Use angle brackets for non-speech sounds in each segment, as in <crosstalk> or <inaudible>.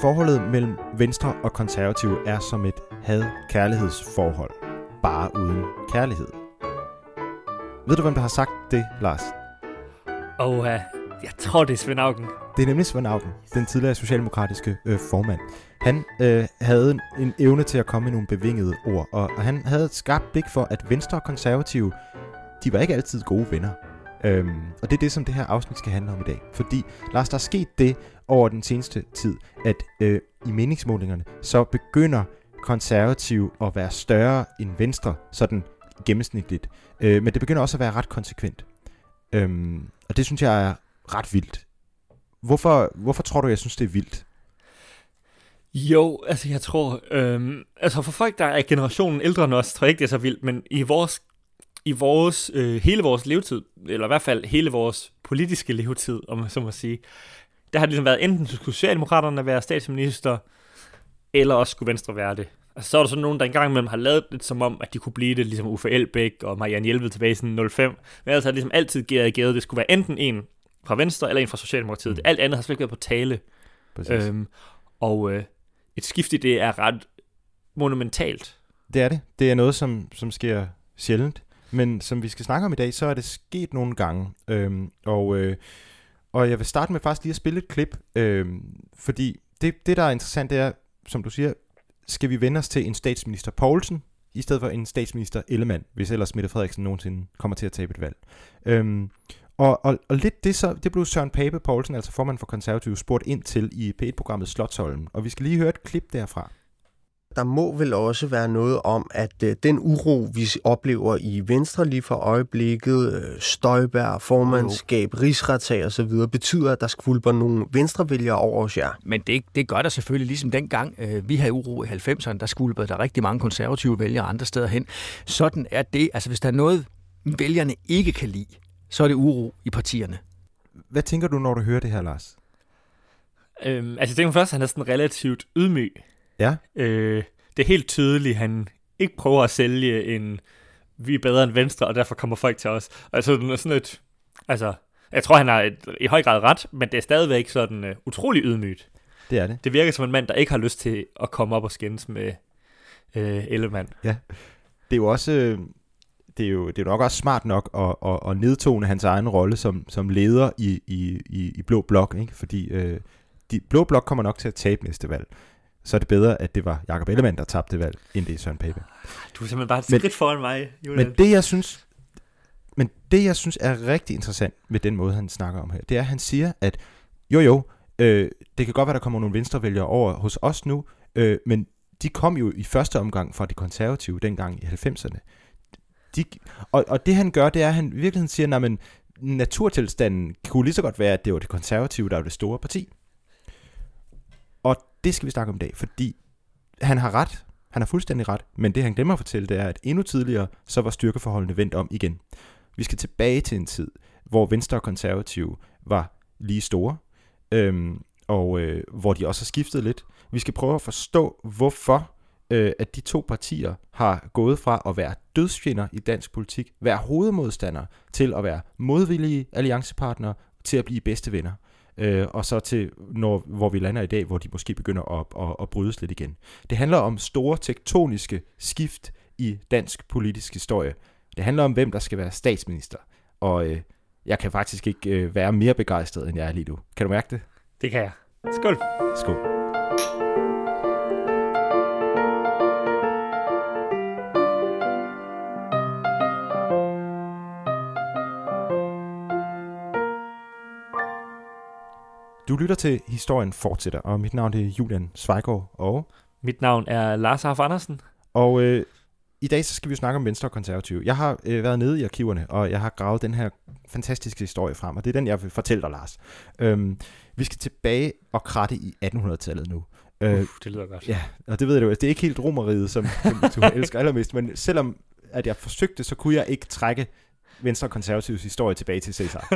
Forholdet mellem Venstre og Konservative er som et had-kærlighedsforhold, bare uden kærlighed. Ved du, hvem der har sagt det, Lars? Og uh, jeg tror, det er Svend Augen. Det er nemlig Svend Augen, den tidligere socialdemokratiske øh, formand. Han øh, havde en, en evne til at komme med nogle bevingede ord, og, og han havde et skarpt blik for, at Venstre og Konservative, de var ikke altid gode venner. Øhm, og det er det, som det her afsnit skal handle om i dag. Fordi, Lars, der er sket det over den seneste tid, at øh, i meningsmålingerne, så begynder konservative at være større end Venstre, sådan gennemsnitligt. Øh, men det begynder også at være ret konsekvent. Øhm, og det synes jeg er ret vildt. Hvorfor, hvorfor tror du, jeg synes, det er vildt? Jo, altså jeg tror, øhm, altså for folk, der er generationen ældre end os, tror jeg ikke, det er så vildt, men i vores, i vores øh, hele vores levetid, eller i hvert fald hele vores politiske levetid, om man så må sige, der har det ligesom været, enten skulle Socialdemokraterne være statsminister, eller også skulle Venstre være det. Altså, så er der sådan nogen, der engang imellem har lavet lidt som om, at de kunne blive det, ligesom Uffe Elbæk og Marianne Hjelved tilbage i sådan 05. Men altså har det ligesom altid givet at det skulle være enten en fra Venstre eller en fra Socialdemokratiet. Mm. Alt andet har slet ikke været på tale. Øhm, og øh, et skift i det er ret monumentalt. Det er det. Det er noget, som, som sker sjældent. Men som vi skal snakke om i dag, så er det sket nogle gange. Øhm, og, øh, og jeg vil starte med faktisk lige at spille et klip. Øhm, fordi det, det, der er interessant, det er, som du siger, skal vi vende os til en statsminister Poulsen, i stedet for en statsminister Ellemann, hvis ellers Mette Frederiksen nogensinde kommer til at tabe et valg. Øhm, og, og, og lidt det, så, det blev Søren Pape Poulsen, altså formand for konservative, spurgt ind til i P1-programmet Slotsholmen. Og vi skal lige høre et klip derfra. Der må vel også være noget om, at øh, den uro, vi oplever i Venstre lige for øjeblikket, øh, Støjbær, formandskab, rigsretag og så videre, betyder, at der skvulper nogle venstrevælgere over os jer. Men det, det gør der selvfølgelig ligesom dengang øh, vi havde uro i 90'erne, der skvulpede der rigtig mange konservative vælgere andre steder hen. Sådan er det. Altså hvis der er noget, vælgerne ikke kan lide, så er det uro i partierne. Hvad tænker du, når du hører det her, Lars? Øhm, altså, jeg tænker først, at han er sådan relativt ydmyg. Ja. Øh, det er helt tydeligt, han ikke prøver at sælge en, vi er bedre end Venstre, og derfor kommer folk til os. Altså, sådan et, altså, jeg tror, han har et, i høj grad ret, men det er stadigvæk sådan uh, utrolig ydmygt. Det er det. Det virker som en mand, der ikke har lyst til at komme op og skændes med uh, Ellemann. Ja. Det er jo også, det er jo, det er nok også smart nok at, at, at nedtone hans egen rolle som, som leder i, i, i, i Blå Blok, ikke? fordi øh, de, Blå Blok kommer nok til at tabe næste valg. Så er det bedre, at det var Jakob Ellemann, der tabte valg, end det er Søren Pape. Du er simpelthen bare et skridt men, foran mig, Julian. Men det, jeg synes, men det, jeg synes er rigtig interessant med den måde, han snakker om her, det er, at han siger, at jo jo, øh, det kan godt være, der kommer nogle venstrevælgere over hos os nu, øh, men de kom jo i første omgang fra de konservative dengang i 90'erne de, og, og det han gør, det er, at han virkelig siger, at naturtilstanden kunne lige så godt være, at det var det konservative, der var det store parti. Det skal vi snakke om i dag, fordi han har ret. Han har fuldstændig ret. Men det han glemmer at fortælle, det er, at endnu tidligere, så var styrkeforholdene vendt om igen. Vi skal tilbage til en tid, hvor Venstre og Konservative var lige store, øhm, og øh, hvor de også har skiftet lidt. Vi skal prøve at forstå, hvorfor øh, at de to partier har gået fra at være dødsfjender i dansk politik, være hovedmodstandere, til at være modvillige alliancepartnere, til at blive bedste venner. Øh, og så til, når, hvor vi lander i dag, hvor de måske begynder at, at, at brydes lidt igen. Det handler om store tektoniske skift i dansk politisk historie. Det handler om, hvem der skal være statsminister. Og øh, jeg kan faktisk ikke øh, være mere begejstret, end jeg er lige nu. Kan du mærke det? Det kan jeg. Skål. Skål. Du lytter til Historien Fortsætter, og mit navn er Julian Svejgaard, og... Mit navn er Lars Harf Andersen. Og øh, i dag så skal vi jo snakke om Venstre og Konservative. Jeg har øh, været nede i arkiverne, og jeg har gravet den her fantastiske historie frem, og det er den, jeg vil fortælle dig, Lars. Øhm, vi skal tilbage og kratte i 1800-tallet nu. Øh, Uf, det lyder godt. Ja, og det ved du, det er ikke helt romeriet, som, som du elsker allermest, men selvom at jeg forsøgte, så kunne jeg ikke trække Venstre og Konservatives historie tilbage til Cæsar.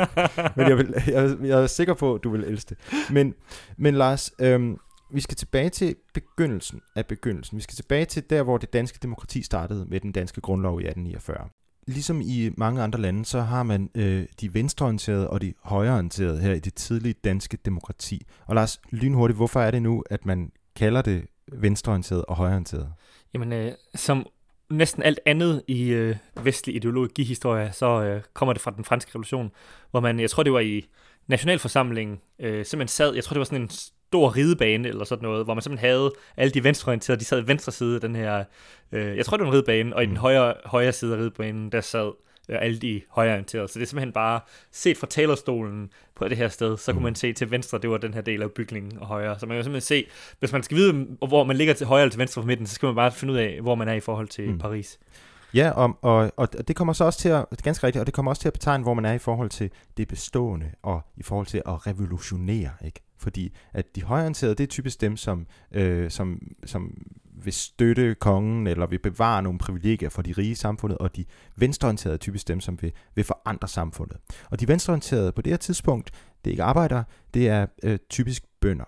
<laughs> men jeg, vil, jeg, jeg er sikker på, at du vil elske det. Men, men Lars, øhm, vi skal tilbage til begyndelsen af begyndelsen. Vi skal tilbage til der, hvor det danske demokrati startede med den danske grundlov i 1849. ligesom i mange andre lande, så har man øh, de venstreorienterede og de højreorienterede her i det tidlige danske demokrati. Og Lars, lynhurtigt, hvorfor er det nu, at man kalder det venstreorienteret og højreorienteret? Jamen, øh, som næsten alt andet i øh, vestlig ideologihistorie, så øh, kommer det fra den franske revolution, hvor man, jeg tror det var i nationalforsamlingen, øh, simpelthen sad, jeg tror det var sådan en stor ridebane eller sådan noget, hvor man simpelthen havde alle de venstreorienterede, de sad i venstre side af den her, øh, jeg tror det var en ridebane, og i den mm. højre, højre side af ridebanen, der sad alle de højreorienterede. Så det er simpelthen bare set fra talerstolen på det her sted, så kunne mm. man se til venstre, det var den her del af bygningen og højre. Så man kan simpelthen se, hvis man skal vide, hvor man ligger til højre eller til venstre for midten, så skal man bare finde ud af, hvor man er i forhold til mm. Paris. Ja, og, og, og det kommer så også til at, ganske rigtigt, og det kommer også til at betegne, hvor man er i forhold til det bestående, og i forhold til at revolutionere, ikke? Fordi at de højorienterede, det er typisk dem, som, øh, som, som vil støtte kongen, eller vil bevare nogle privilegier for de rige i samfundet, og de venstreorienterede er typisk dem, som vil, vil forandre samfundet. Og de venstreorienterede på det her tidspunkt, det er ikke arbejdere, det er øh, typisk bønder.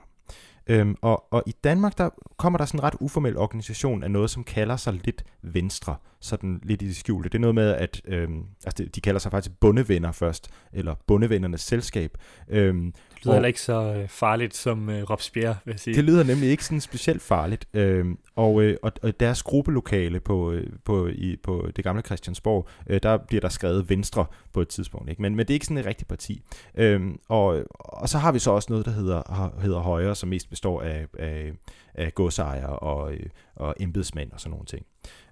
Øhm, og, og i Danmark, der kommer der sådan en ret uformel organisation af noget, som kalder sig lidt venstre, sådan lidt i det skjulte. Det er noget med, at øhm, altså de kalder sig faktisk bondevenner først, eller bondevennernes selskab. Øhm, lyder og, ikke så øh, farligt som øh, Robespierre, vil jeg sige. Det lyder nemlig ikke sådan specielt farligt. Øhm, og, øh, og, og deres gruppelokale på, øh, på, i, på det gamle Christiansborg, øh, der bliver der skrevet Venstre på et tidspunkt. Ikke? Men, men det er ikke sådan et rigtigt parti. Øhm, og, og så har vi så også noget, der hedder, hedder Højre, som mest består af, af, af godsejere og, øh, og embedsmænd og sådan nogle ting.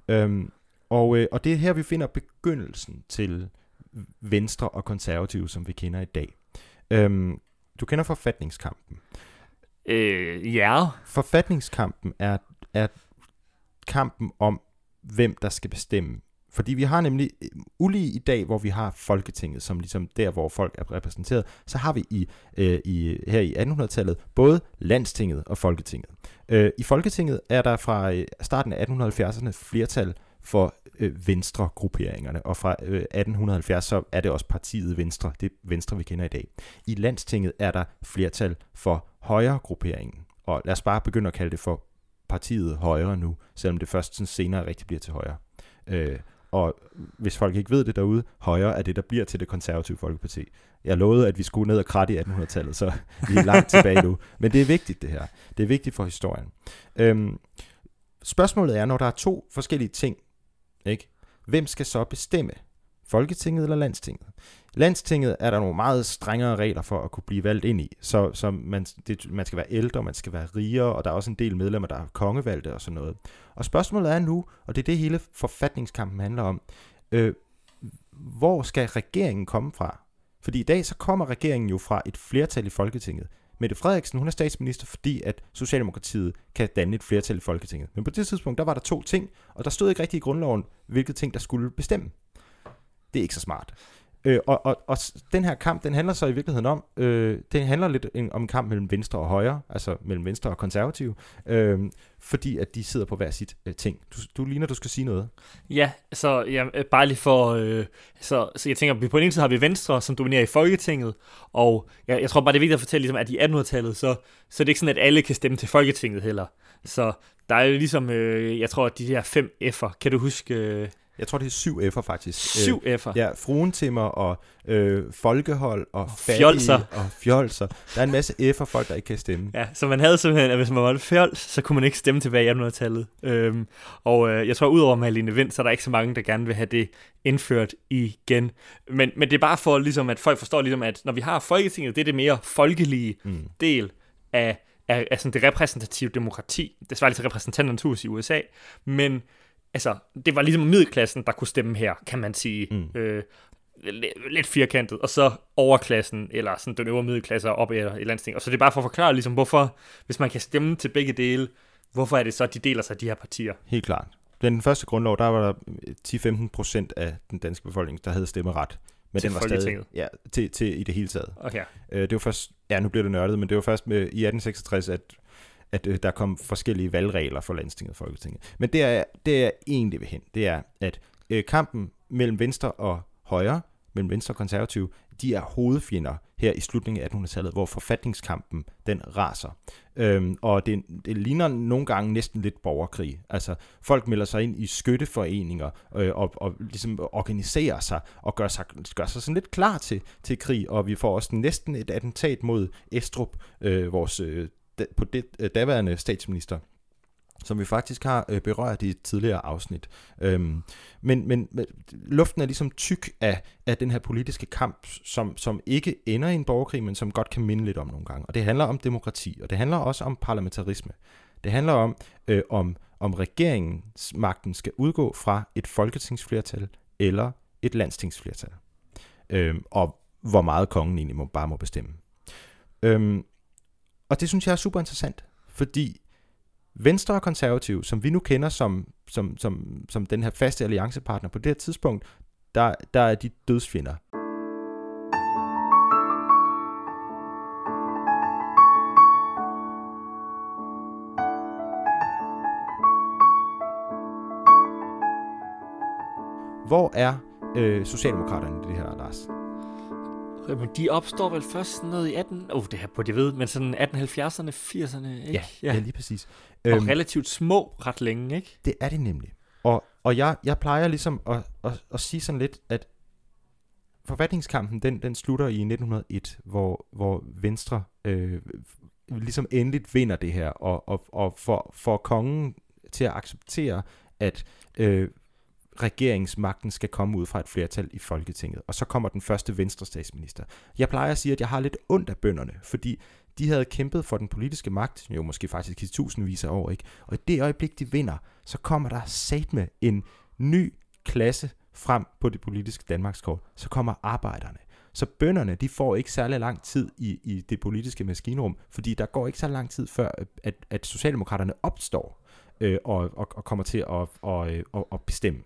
Øhm, og, øh, og det er her, vi finder begyndelsen til Venstre og konservative, som vi kender i dag. Øhm, du kender forfatningskampen. Øh, ja. Forfatningskampen er, er kampen om, hvem der skal bestemme. Fordi vi har nemlig, ulige i dag, hvor vi har Folketinget, som ligesom der, hvor folk er repræsenteret, så har vi i, øh, i her i 1800-tallet både Landstinget og Folketinget. Øh, I Folketinget er der fra øh, starten af 1870'erne flertal for øh, Venstre-grupperingerne, og fra øh, 1870 så er det også partiet Venstre, det Venstre, vi kender i dag. I landstinget er der flertal for højre-grupperingen, og lad os bare begynde at kalde det for partiet højre nu, selvom det først sådan senere rigtig bliver til højre. Øh, og hvis folk ikke ved det derude, højre er det, der bliver til det konservative folkeparti. Jeg lovede, at vi skulle ned og kratte i 1800-tallet, så vi er langt tilbage nu. Men det er vigtigt, det her. Det er vigtigt for historien. Øhm, spørgsmålet er, når der er to forskellige ting, ikke? Hvem skal så bestemme? Folketinget eller Landstinget? Landstinget er der nogle meget strengere regler for at kunne blive valgt ind i. Så, så man, det, man skal være ældre, man skal være rigere, og der er også en del medlemmer, der er kongevalgte og sådan noget. Og spørgsmålet er nu, og det er det hele forfatningskampen handler om, øh, hvor skal regeringen komme fra? Fordi i dag så kommer regeringen jo fra et flertal i Folketinget. Mette Frederiksen, hun er statsminister, fordi at Socialdemokratiet kan danne et flertal i Folketinget. Men på det tidspunkt, der var der to ting, og der stod ikke rigtigt i grundloven, hvilke ting, der skulle bestemme. Det er ikke så smart. Øh, og, og, og den her kamp, den handler så i virkeligheden om, øh, det handler lidt om en kamp mellem venstre og højre, altså mellem venstre og konservative, øh, fordi at de sidder på hver sit øh, ting. Du, du ligner, du skal sige noget. Ja, så ja, øh, bare lige for, øh, så, så jeg tænker, på den ene side har vi venstre, som dominerer i Folketinget, og jeg, jeg tror bare, det er vigtigt at fortælle, ligesom, at i 1800-tallet, så, så er det ikke sådan, at alle kan stemme til Folketinget heller. Så der er jo ligesom, øh, jeg tror, at de her fem F'er, kan du huske... Øh, jeg tror, det er syv F'er faktisk. Syv øh, F'er? Ja, fruentimmer og øh, folkehold og fattige fjolser. og fjolser. Der er en masse F'er folk, der ikke kan stemme. Ja, så man havde simpelthen, at hvis man var fjols, så kunne man ikke stemme tilbage i 1800-tallet. Øhm, og øh, jeg tror, udover Malene Vind, så er der ikke så mange, der gerne vil have det indført igen. Men, men det er bare for, ligesom, at folk forstår, ligesom, at når vi har Folketinget, det er det mere folkelige mm. del af, af, af sådan det repræsentative demokrati. Det svarer lidt til repræsentanternes hus i USA. Men altså, det var ligesom middelklassen, der kunne stemme her, kan man sige. Mm. Øh, lidt firkantet, og så overklassen, eller sådan den øvre middelklasse op i et landsting. Og så det er bare for at forklare, ligesom, hvorfor, hvis man kan stemme til begge dele, hvorfor er det så, at de deler sig de her partier? Helt klart. Den første grundlov, der var der 10-15 procent af den danske befolkning, der havde stemmeret. Men til den var stadig, ja, til, til i det hele taget. Okay. Øh, det var først, ja, nu bliver det nørdet, men det var først med, i 1866, at at øh, der kom forskellige valgregler for landstinget og folketinget. Men det er, det er egentlig ved hen, det er, at øh, kampen mellem venstre og højre, mellem Venstre og Konservative, de er hovedfjender her i slutningen af 1800-tallet, hvor forfatningskampen den raser. Øhm, og det, det ligner nogle gange næsten lidt borgerkrig. Altså folk melder sig ind i skytteforeninger øh, og, og ligesom organiserer sig og gør sig, gør sig sådan lidt klar til, til krig, og vi får også næsten et attentat mod Estrup, øh, vores øh, på det øh, daværende statsminister som vi faktisk har øh, berørt i et tidligere afsnit. Øhm, men, men, men luften er ligesom tyk af, af den her politiske kamp, som, som ikke ender i en borgerkrig, men som godt kan minde lidt om nogle gange. Og det handler om demokrati, og det handler også om parlamentarisme. Det handler om, øh, om, om regeringens magten skal udgå fra et folketingsflertal eller et landstingsflertal. Øhm, og hvor meget kongen egentlig må, bare må bestemme. Øhm, og det synes jeg er super interessant, fordi Venstre og Konservativ, som vi nu kender som, som, som, som den her faste alliancepartner på det her tidspunkt, der, der er de dødsfjender. Hvor er øh, Socialdemokraterne i det her, Lars? Men de opstår vel først sådan noget i 18... Oh, det her på det ved, men sådan 1870'erne, 80'erne, ikke? Ja, ja. ja lige præcis. Og øhm, relativt små ret længe, ikke? Det er det nemlig. Og, og jeg, jeg plejer ligesom at, at, at sige sådan lidt, at forfatningskampen, den, den slutter i 1901, hvor, hvor Venstre øh, ligesom endeligt vinder det her, og, og, og får, får kongen til at acceptere, at øh, regeringsmagten skal komme ud fra et flertal i Folketinget. Og så kommer den første venstre statsminister. Jeg plejer at sige, at jeg har lidt ondt af bønderne, fordi de havde kæmpet for den politiske magt, jo måske faktisk i tusindvis af år, ikke? Og i det øjeblik, de vinder, så kommer der sat med en ny klasse frem på det politiske Danmarkskort. Så kommer arbejderne. Så bønderne, de får ikke særlig lang tid i, i det politiske maskinrum, fordi der går ikke så lang tid før, at, at Socialdemokraterne opstår øh, og, og, og kommer til at og, og, og bestemme.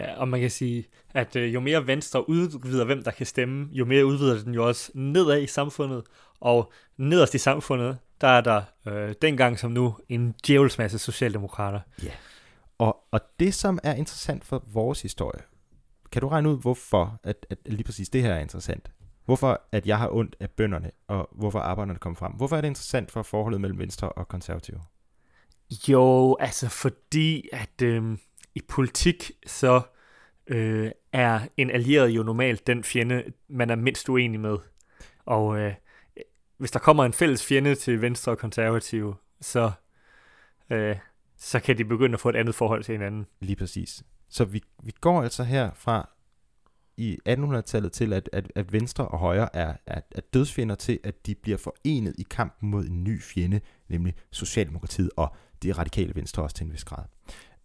Ja, og man kan sige, at øh, jo mere Venstre udvider, hvem der kan stemme, jo mere udvider den jo også nedad i samfundet. Og nederst i samfundet, der er der øh, dengang som nu en djævelsmasse socialdemokrater. Ja, og, og det som er interessant for vores historie, kan du regne ud, hvorfor at, at lige præcis det her er interessant? Hvorfor at jeg har ondt af bønderne, og hvorfor arbejderne kommer frem? Hvorfor er det interessant for forholdet mellem Venstre og Konservative? Jo, altså fordi, at... Øh, i politik, så øh, er en allieret jo normalt den fjende, man er mindst uenig med. Og øh, hvis der kommer en fælles fjende til Venstre og Konservative, så, øh, så kan de begynde at få et andet forhold til hinanden. Lige præcis. Så vi, vi går altså her fra i 1800-tallet til, at, at, at Venstre og Højre er, er, er dødsfjender til, at de bliver forenet i kampen mod en ny fjende, nemlig Socialdemokratiet og det radikale Venstre også til en vis grad.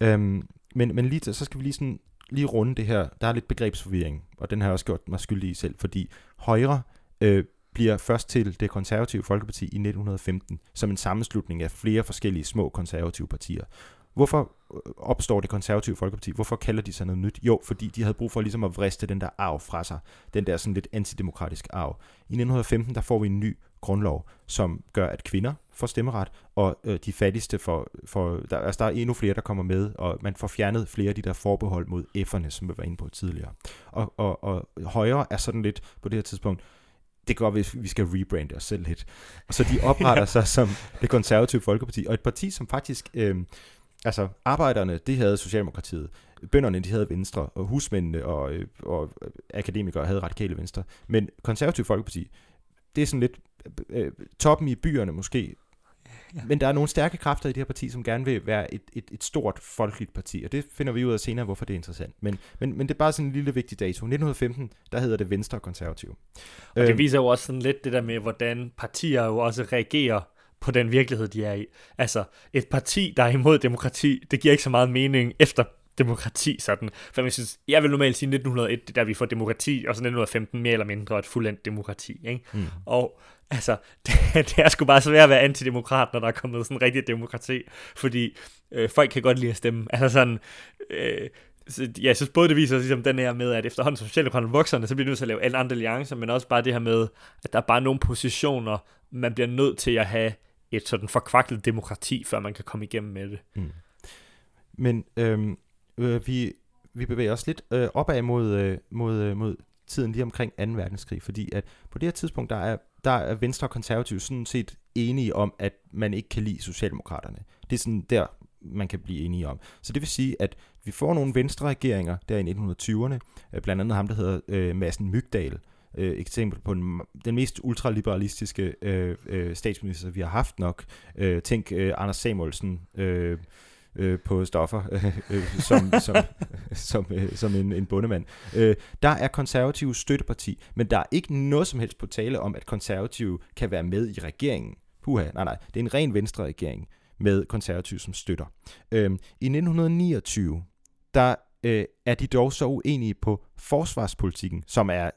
Øhm, men, men lige til, så skal vi lige sådan lige runde det her. Der er lidt begrebsforvirring, og den har jeg også gjort mig skyldig i selv, fordi Højre øh, bliver først til det konservative Folkeparti i 1915, som en sammenslutning af flere forskellige små konservative partier. Hvorfor øh, opstår det konservative Folkeparti? Hvorfor kalder de sig noget nyt? Jo, fordi de havde brug for ligesom at vriste den der arv fra sig. Den der sådan lidt antidemokratiske arv. I 1915, der får vi en ny grundlov, som gør, at kvinder får stemmeret, og øh, de fattigste får, får der, altså der er endnu flere, der kommer med, og man får fjernet flere af de der forbehold mod F'erne, som vi var inde på tidligere. Og, og, og højre er sådan lidt på det her tidspunkt, det går, hvis vi skal rebrande os selv lidt. Og så de <laughs> opretter sig som det konservative folkeparti, og et parti, som faktisk, øh, altså arbejderne, det havde Socialdemokratiet, bønderne, de havde Venstre, og husmændene og, øh, og akademikere havde radikale Venstre. Men konservative folkeparti, det er sådan lidt øh, toppen i byerne måske. Ja. Men der er nogle stærke kræfter i det her parti, som gerne vil være et, et, et stort folkeligt parti, og det finder vi ud af senere, hvorfor det er interessant. Men, men, men det er bare sådan en lille vigtig dato. 1915, der hedder det Venstre og Konservative. Og det øhm. viser jo også sådan lidt det der med, hvordan partier jo også reagerer på den virkelighed, de er i. Altså, et parti, der er imod demokrati, det giver ikke så meget mening efter demokrati sådan. For jeg synes, jeg vil normalt sige 1901, det der vi får demokrati, og så 1915 mere eller mindre et fuldendt demokrati. Ikke? Mm. Og altså, <laughs> det, det er sgu bare svært at være antidemokrat, når der er kommet sådan en rigtig demokrati, fordi øh, folk kan godt lide at stemme. Altså sådan, øh, så, ja, jeg synes både det viser ligesom den her med, at efterhånden som Socialdemokraterne vokser, så bliver nødt til at lave alle andre alliancer, men også bare det her med, at der er bare nogle positioner, man bliver nødt til at have et sådan forkvaklet demokrati, før man kan komme igennem med det. Mm. Men øhm, øh, vi, vi bevæger os lidt øh, opad mod, øh, mod, øh, mod tiden lige omkring 2. verdenskrig, fordi at på det her tidspunkt, der er, der er Venstre og Konservative sådan set enige om, at man ikke kan lide Socialdemokraterne. Det er sådan der, man kan blive enige om. Så det vil sige, at vi får nogle venstre regeringer der i 1920'erne, øh, blandt andet ham, der hedder øh, Madsen Mygdal, øh, eksempel på den, den mest ultraliberalistiske øh, øh, statsminister, vi har haft nok. Øh, tænk øh, Anders Samuelsen øh, øh, på stoffer, <laughs> øh, som, som, <laughs> som, øh, som en, en bundemand. Øh, der er konservative støtteparti, men der er ikke noget som helst på tale om, at konservative kan være med i regeringen. Puha, nej nej, det er en ren venstre regering med konservative som støtter. Øh, I 1929, der øh, er de dog så uenige på forsvarspolitikken, som er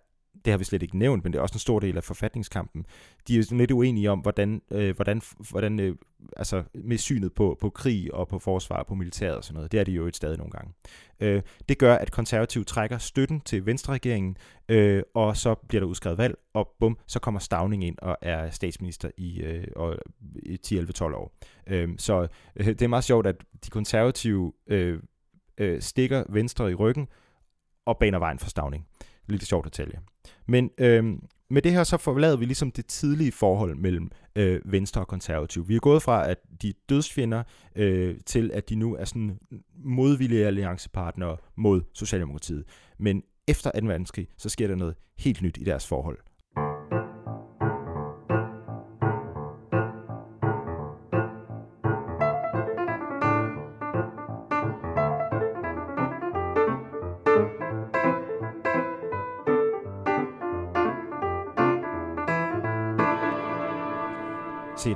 det har vi slet ikke nævnt, men det er også en stor del af forfatningskampen. De er jo lidt uenige om, hvordan, øh, hvordan, hvordan øh, altså med synet på, på krig og på forsvar og på militæret og sådan noget. Det er de jo et stadig nogle gange. Øh, det gør, at konservative trækker støtten til Venstre-regeringen, øh, og så bliver der udskrevet valg, og bum, så kommer Stavning ind og er statsminister i, øh, og, i 10-11-12 år. Øh, så øh, det er meget sjovt, at de konservative øh, øh, stikker Venstre i ryggen og baner vejen for Stavning. Lidt sjov detalje. Men øh, med det her så forlader vi ligesom det tidlige forhold mellem øh, Venstre og konservativ. Vi er gået fra, at de er dødsfjender, øh, til at de nu er sådan modvillige alliancepartnere mod Socialdemokratiet. Men efter 2. verdenskrig, så sker der noget helt nyt i deres forhold.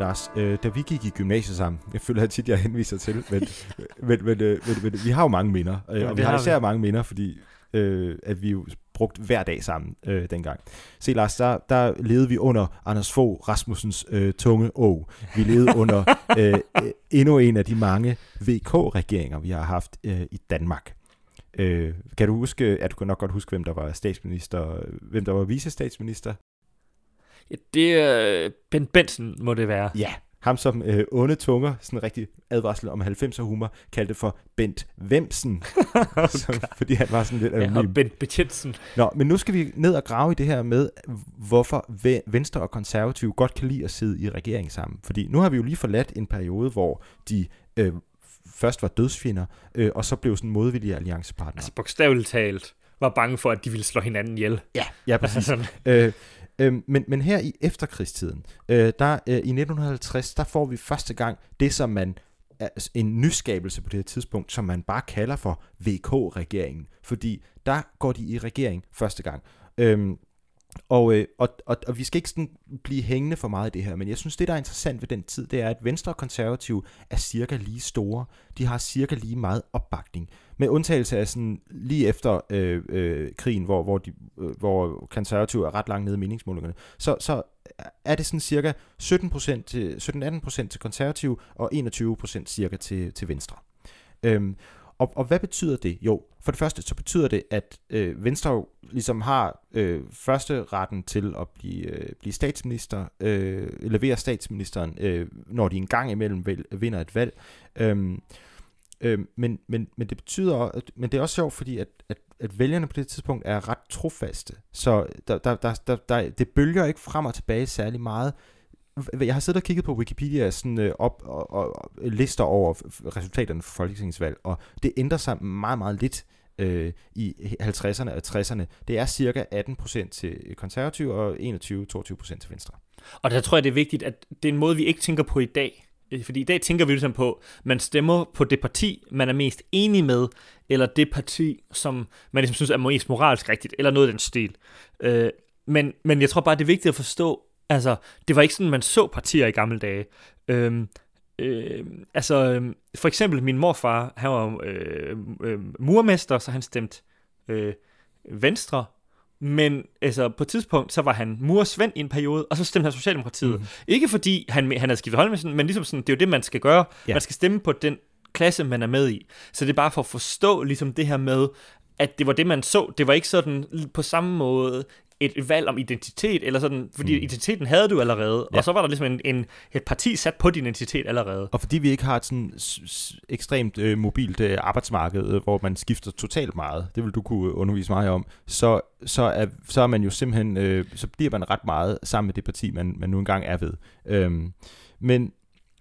Lars, øh, da vi gik i gymnasiet sammen, jeg føler at tit, jeg henviser til, men, <laughs> men, men, øh, men, men vi har jo mange minder, øh, Ja, og vi har har især mange minder, fordi øh, at vi jo brugt hver dag sammen øh, dengang. Se Lars, der, der levede vi under Anders Fogh Rasmussens øh, tunge å. Vi levede <laughs> under øh, øh, endnu en af de mange VK-regeringer, vi har haft øh, i Danmark. Øh, kan du huske, at du kan nok godt huske, hvem der var statsminister, hvem der var vicestatsminister? Det er øh, Ben Benson, må det være. Ja, ham som øh, onde tunger, sådan en rigtig advarsel om 90'er humor, kaldte for Bent Vemsen, <laughs> som, fordi han var sådan lidt Ja, og Ben Betjensen. Nå, men nu skal vi ned og grave i det her med, hvorfor Ve- Venstre og Konservative godt kan lide at sidde i regering sammen. Fordi nu har vi jo lige forladt en periode, hvor de øh, først var dødsfjender, øh, og så blev sådan modvillige alliancepartnere. Altså bogstaveligt talt var bange for, at de ville slå hinanden ihjel. ja, ja, præcis. <laughs> Øh, øh, men, men her i efterkrigstiden, øh, der øh, i 1950, der får vi første gang det, som man altså en nyskabelse på det her tidspunkt, som man bare kalder for VK-regeringen. Fordi der går de i regering første gang. Øhm, og, øh, og, og, og vi skal ikke sådan blive hængende for meget i det her, men jeg synes, det der er interessant ved den tid, det er, at Venstre og Konservative er cirka lige store. De har cirka lige meget opbakning. Med undtagelse af sådan lige efter øh, øh, krigen, hvor, hvor, de, øh, hvor konservative er ret langt nede i meningsmålingerne, så, så er det sådan cirka 17% til, 17-18% til konservative og 21% cirka til, til venstre. Øhm, og, og hvad betyder det? Jo, for det første så betyder det, at øh, Venstre jo ligesom har øh, første retten til at blive, øh, blive statsminister, øh, levere statsministeren, øh, når de en gang imellem vel, vinder et valg. Øhm, øh, men, men, men det betyder, at- men det er også sjovt, fordi at, at, at vælgerne på det tidspunkt er ret trofaste. Så der, der, der, der, der, det bølger ikke frem og tilbage særlig meget. Jeg har siddet og kigget på Wikipedia sådan, øh, op og, og, og lister over resultaterne for folketingsvalg, og det ændrer sig meget, meget lidt øh, i 50'erne og 60'erne. Det er cirka 18% til konservative og 21-22% til venstre. Og der tror jeg, det er vigtigt, at det er en måde, vi ikke tænker på i dag. Øh, fordi i dag tænker vi ligesom på, man stemmer på det parti, man er mest enig med, eller det parti, som man ligesom synes er mest moralsk rigtigt, eller noget af den stil. Øh, men, men jeg tror bare, det er vigtigt at forstå, altså, det var ikke sådan, man så partier i gamle dage. Øh, Øh, altså, øh, for eksempel min morfar, han var øh, øh, murmester, så han stemte øh, venstre, men altså, på et tidspunkt, så var han mursvend i en periode, og så stemte han Socialdemokratiet. Mm. Ikke fordi han, han havde skiftet holdning, men ligesom sådan, det er jo det, man skal gøre. Ja. Man skal stemme på den klasse, man er med i. Så det er bare for at forstå ligesom det her med, at det var det, man så. Det var ikke sådan på samme måde et, valg om identitet, eller sådan, fordi Mm. identiteten havde du allerede, Ja. og så var der ligesom en, en, et parti sat på din identitet allerede. Og fordi vi ikke har et sådan ekstremt øh, mobilt øh, arbejdsmarked, øh, hvor man skifter totalt meget, det vil du kunne undervise mig om, så, så, er, så er man jo simpelthen, øh, så bliver man ret meget sammen med det parti, man, man nu engang er ved. Øhm, men,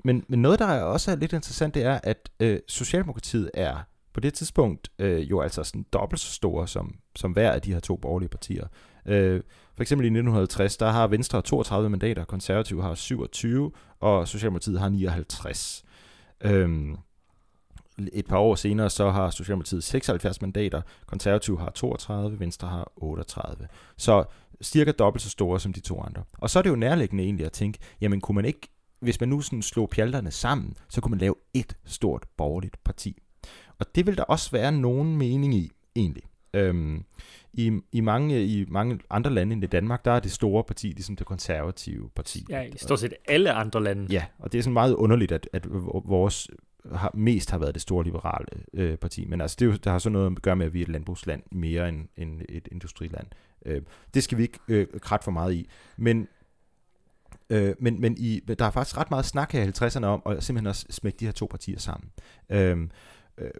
men, men noget, der er også er lidt interessant, det er, at øh, Socialdemokratiet er på det tidspunkt øh, jo altså sådan dobbelt så store som, som hver af de her to borgerlige partier. Øh, for eksempel i 1950, der har Venstre 32 mandater, Konservative har 27, og Socialdemokratiet har 59. Øhm, et par år senere, så har Socialdemokratiet 76 mandater, Konservative har 32, Venstre har 38. Så cirka dobbelt så store som de to andre. Og så er det jo nærliggende egentlig at tænke, jamen kunne man ikke, hvis man nu sådan slog pjalterne sammen, så kunne man lave et stort borgerligt parti. Og det vil der også være nogen mening i, egentlig. Øhm, i, i, mange, I mange andre lande end i Danmark, der er det store parti ligesom det konservative parti. Ja, i stort set alle andre lande. Ja, og det er sådan meget underligt, at, at vores har, mest har været det store liberale øh, parti. Men altså, det, er jo, det har så noget at gøre med, at vi er et landbrugsland mere end, end et industriland. Øh, det skal vi ikke øh, krat for meget i. Men, øh, men, men i, der er faktisk ret meget snak her i 50'erne om at simpelthen at smække de her to partier sammen. Øh, øh,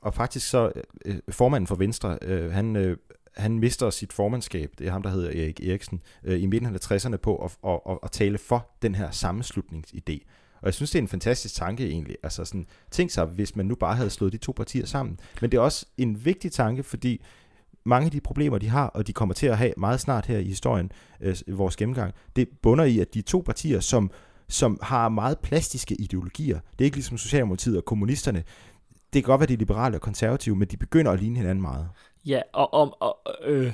og faktisk så, øh, formanden for Venstre, øh, han, øh, han mister sit formandskab, det er ham, der hedder Erik Eriksen, øh, i midten af 60'erne på at, at, at, at tale for den her sammenslutningsidé. Og jeg synes, det er en fantastisk tanke egentlig. Altså sådan, tænk sig, hvis man nu bare havde slået de to partier sammen. Men det er også en vigtig tanke, fordi mange af de problemer, de har, og de kommer til at have meget snart her i historien, øh, i vores gennemgang, det bunder i, at de to partier, som, som har meget plastiske ideologier, det er ikke ligesom Socialdemokratiet og kommunisterne, det kan godt være, de liberale og konservative, men de begynder at ligne hinanden meget. Ja, og, og, og, øh,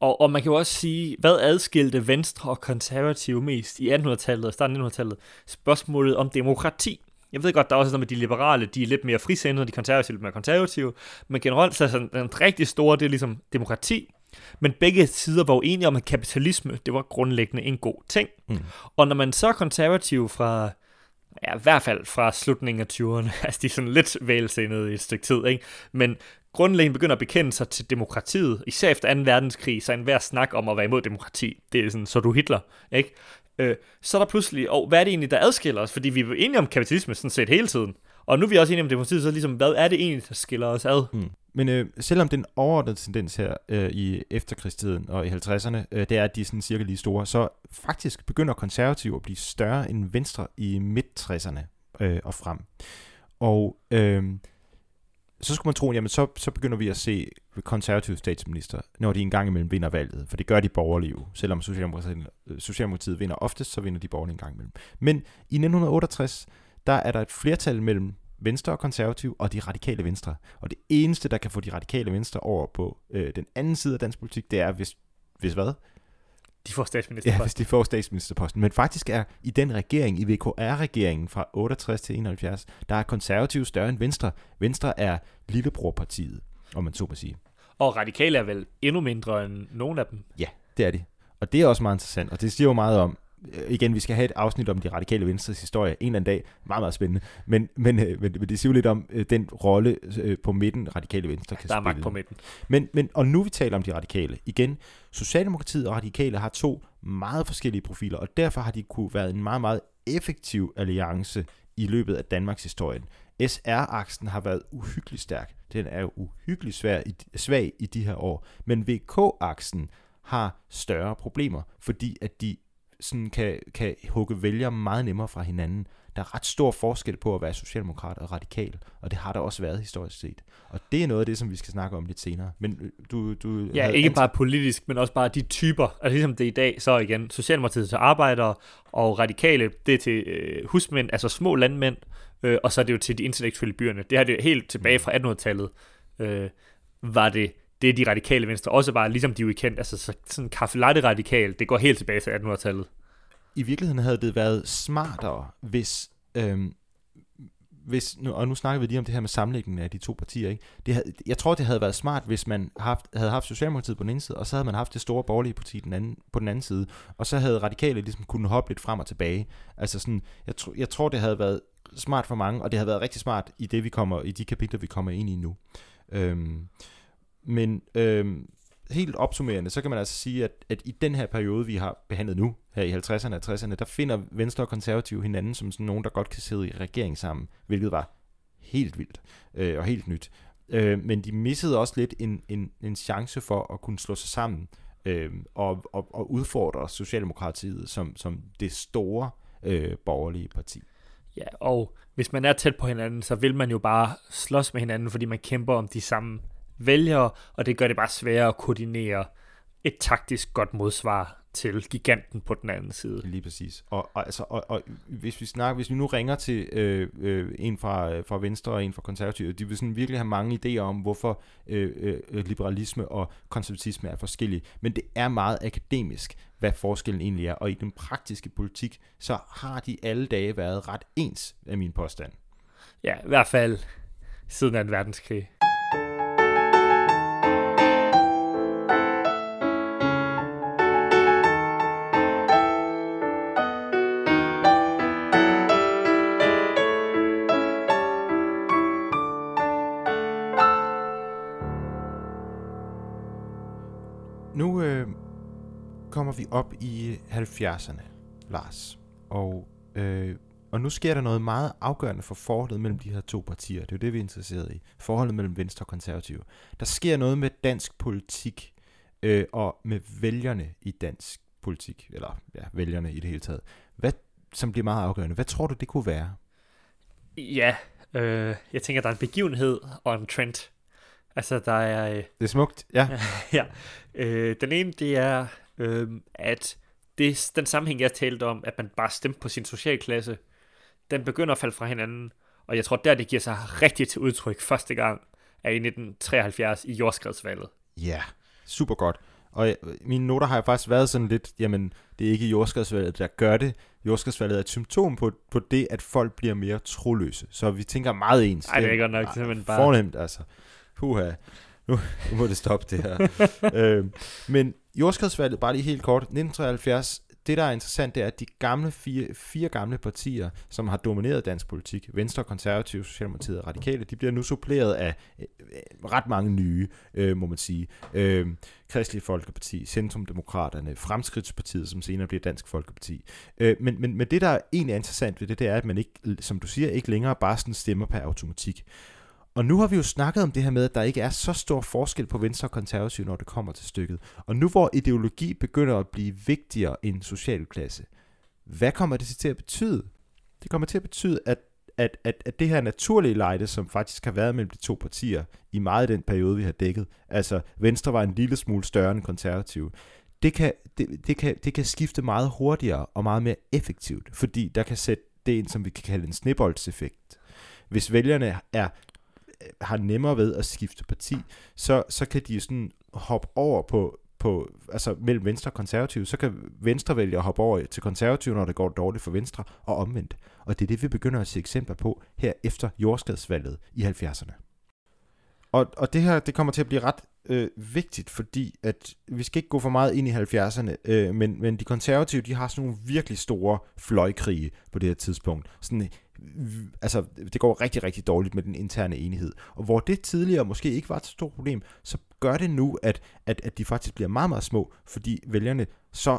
og, og man kan jo også sige, hvad adskilte Venstre og konservative mest i 1800-tallet og starten af 1900-tallet? Spørgsmålet om demokrati. Jeg ved godt, der er også noget med de liberale, de er lidt mere frisindede, de konservative er lidt mere konservative, men generelt så er sådan, den rigtig store, det er ligesom demokrati. Men begge sider var jo enige om, at kapitalisme, det var grundlæggende en god ting. Mm. Og når man så er konservativ fra, ja, i hvert fald fra slutningen af 20'erne, <laughs> altså de er sådan lidt vælsindede i et stykke tid, ikke? men grundlæggende begynder at bekende sig til demokratiet, især efter 2. verdenskrig, så en enhver snak om at være imod demokrati, det er sådan, så du Hitler, ikke? Øh, så er der pludselig, og hvad er det egentlig, der adskiller os? Fordi vi er jo enige om kapitalisme sådan set hele tiden, og nu er vi også enige om demokratiet, så ligesom, hvad er det egentlig, der skiller os ad? Mm. Men øh, selvom den overordnede tendens her øh, i efterkrigstiden og i 50'erne, øh, det er, at de er sådan cirka lige store, så faktisk begynder konservative at blive større end venstre i midt-60'erne øh, og frem. Og øh, så skulle man tro, jamen så, så begynder vi at se konservative statsminister, når de engang imellem vinder valget, for det gør de borgerlige jo, selvom Socialdemokratiet, øh, Socialdemokratiet vinder oftest, så vinder de borgerlige engang imellem. Men i 1968, der er der et flertal mellem Venstre og Konservative og de radikale venstre. Og det eneste, der kan få de radikale venstre over på øh, den anden side af dansk politik, det er, hvis, hvis hvad? De får statsminister. Ja, hvis de får statsministerposten. Men faktisk er i den regering, i VKR-regeringen fra 68 til 71, der er konservative større end Venstre. Venstre er lillebrorpartiet, om man så må sige. Og radikale er vel endnu mindre end nogen af dem. Ja, det er de. Og det er også meget interessant, og det siger jo meget om, igen, vi skal have et afsnit om de radikale venstres historie en eller anden dag. Meget, meget spændende. Men, men, øh, men, men det siger jo lidt om øh, den rolle øh, på midten, radikale venstre kan Der er spille. magt på midten. Men, men, og nu vi taler om de radikale. Igen, Socialdemokratiet og radikale har to meget forskellige profiler, og derfor har de kunne være en meget, meget effektiv alliance i løbet af Danmarks historien. SR-aksen har været uhyggelig stærk. Den er jo uhyggelig svær i, svag i de her år. Men VK-aksen har større problemer, fordi at de sådan kan, kan hugge vælgere meget nemmere fra hinanden. Der er ret stor forskel på at være socialdemokrat og radikal, og det har der også været historisk set. Og det er noget af det, som vi skal snakke om lidt senere. Men øh, du, du Ja, ikke bare politisk, men også bare de typer. Altså ligesom det er i dag, så igen, Socialdemokratiet til arbejdere, og radikale, det er til øh, husmænd, altså små landmænd, øh, og så er det jo til de intellektuelle byerne. Det har det helt tilbage fra 1800-tallet, øh, var det det de radikale venstre også var, ligesom de er jo kendt, altså så, sådan kaffe latte radikal, det går helt tilbage til 1800-tallet. i virkeligheden havde det været smartere, hvis... Øhm, hvis nu, og nu snakker vi lige om det her med sammenlægningen af de to partier. Ikke? Det havde, jeg tror, det havde været smart, hvis man haft, havde haft Socialdemokratiet på den ene side, og så havde man haft det store borgerlige parti den anden, på den anden side. Og så havde radikale ligesom kunne hoppe lidt frem og tilbage. Altså sådan, jeg, tr- jeg tror, det havde været smart for mange, og det havde været rigtig smart i det, vi kommer, i de kapitler, vi kommer ind i nu. Øhm, men øh, helt opsummerende, så kan man altså sige, at, at i den her periode, vi har behandlet nu, her i 50'erne og 60'erne, der finder Venstre og Konservative hinanden som sådan nogen, der godt kan sidde i regering sammen, hvilket var helt vildt øh, og helt nyt. Øh, men de missede også lidt en, en, en chance for at kunne slå sig sammen øh, og, og, og udfordre Socialdemokratiet som, som det store øh, borgerlige parti. Ja, og hvis man er tæt på hinanden, så vil man jo bare slås med hinanden, fordi man kæmper om de samme vælgere, og det gør det bare sværere at koordinere et taktisk godt modsvar til giganten på den anden side. Lige præcis. Og, og, altså, og, og hvis vi snakker, hvis vi nu ringer til øh, øh, en fra, fra Venstre og en fra Konservative, de vil sådan virkelig have mange idéer om, hvorfor øh, øh, liberalisme og konservatisme er forskellige. Men det er meget akademisk, hvad forskellen egentlig er. Og i den praktiske politik, så har de alle dage været ret ens, af min påstand. Ja, i hvert fald siden 2. verdenskrig. Kommer vi op i 70'erne, Lars. Og, øh, og nu sker der noget meget afgørende for forholdet mellem de her to partier. Det er jo det, vi er interesseret i. Forholdet mellem Venstre og Konservative. Der sker noget med dansk politik øh, og med vælgerne i dansk politik. Eller ja, vælgerne i det hele taget. Hvad, som bliver meget afgørende. Hvad tror du, det kunne være? Ja, øh, jeg tænker, der er en begivenhed og en trend. Altså, der er... Øh, Det er smukt, ja. <laughs> ja. Øh, den ene, det er, øh, at det, den sammenhæng, jeg talte om, at man bare stemte på sin socialklasse, den begynder at falde fra hinanden. Og jeg tror, der det giver sig rigtig til udtryk første gang, er i 1973 i jordskredsvalget. Ja, super godt. Og øh, mine noter har faktisk været sådan lidt, jamen, det er ikke jordskredsvalget, der gør det. Jordskredsvalget er et symptom på, på det, at folk bliver mere troløse. Så vi tænker meget ens. Ej, det er godt nok, simpelthen bare... Fornemt, altså. Puha. Nu, nu må det stoppe, det her. <laughs> øhm, men jordskredsvalget, bare lige helt kort. 1973, det der er interessant, det er, at de gamle fire, fire gamle partier, som har domineret dansk politik, Venstre, Konservative, Socialdemokratiet og Radikale, de bliver nu suppleret af øh, øh ret mange nye, øh, må man sige. Øh, Kristelig Folkeparti, Centrumdemokraterne, Fremskridtspartiet, som senere bliver Dansk Folkeparti. Øh, men, men, men det, der egentlig er interessant ved det, det er, at man ikke, som du siger, ikke længere bare sådan stemmer per automatik. Og nu har vi jo snakket om det her med, at der ikke er så stor forskel på venstre og konservative, når det kommer til stykket. Og nu hvor ideologi begynder at blive vigtigere end social klasse, hvad kommer det til at betyde? Det kommer til at betyde, at, at, at, at det her naturlige lejde, som faktisk har været mellem de to partier i meget den periode, vi har dækket, altså Venstre var en lille smule større end konservative, det kan, det, det, kan, det kan skifte meget hurtigere og meget mere effektivt, fordi der kan sætte det ind, som vi kan kalde en snibboldseffekt. Hvis vælgerne er har nemmere ved at skifte parti, så, så kan de sådan hoppe over på, på, altså mellem Venstre og Konservative, så kan Venstre vælge at hoppe over til Konservative, når det går dårligt for Venstre, og omvendt. Og det er det, vi begynder at se eksempler på her efter jordskadsvalget i 70'erne. Og, og det her, det kommer til at blive ret øh, vigtigt, fordi at vi skal ikke gå for meget ind i 70'erne, øh, men, men de konservative, de har sådan nogle virkelig store fløjkrige på det her tidspunkt. Sådan altså, det går rigtig, rigtig dårligt med den interne enighed. Og hvor det tidligere måske ikke var et stort problem, så gør det nu, at, at, at de faktisk bliver meget, meget små, fordi vælgerne så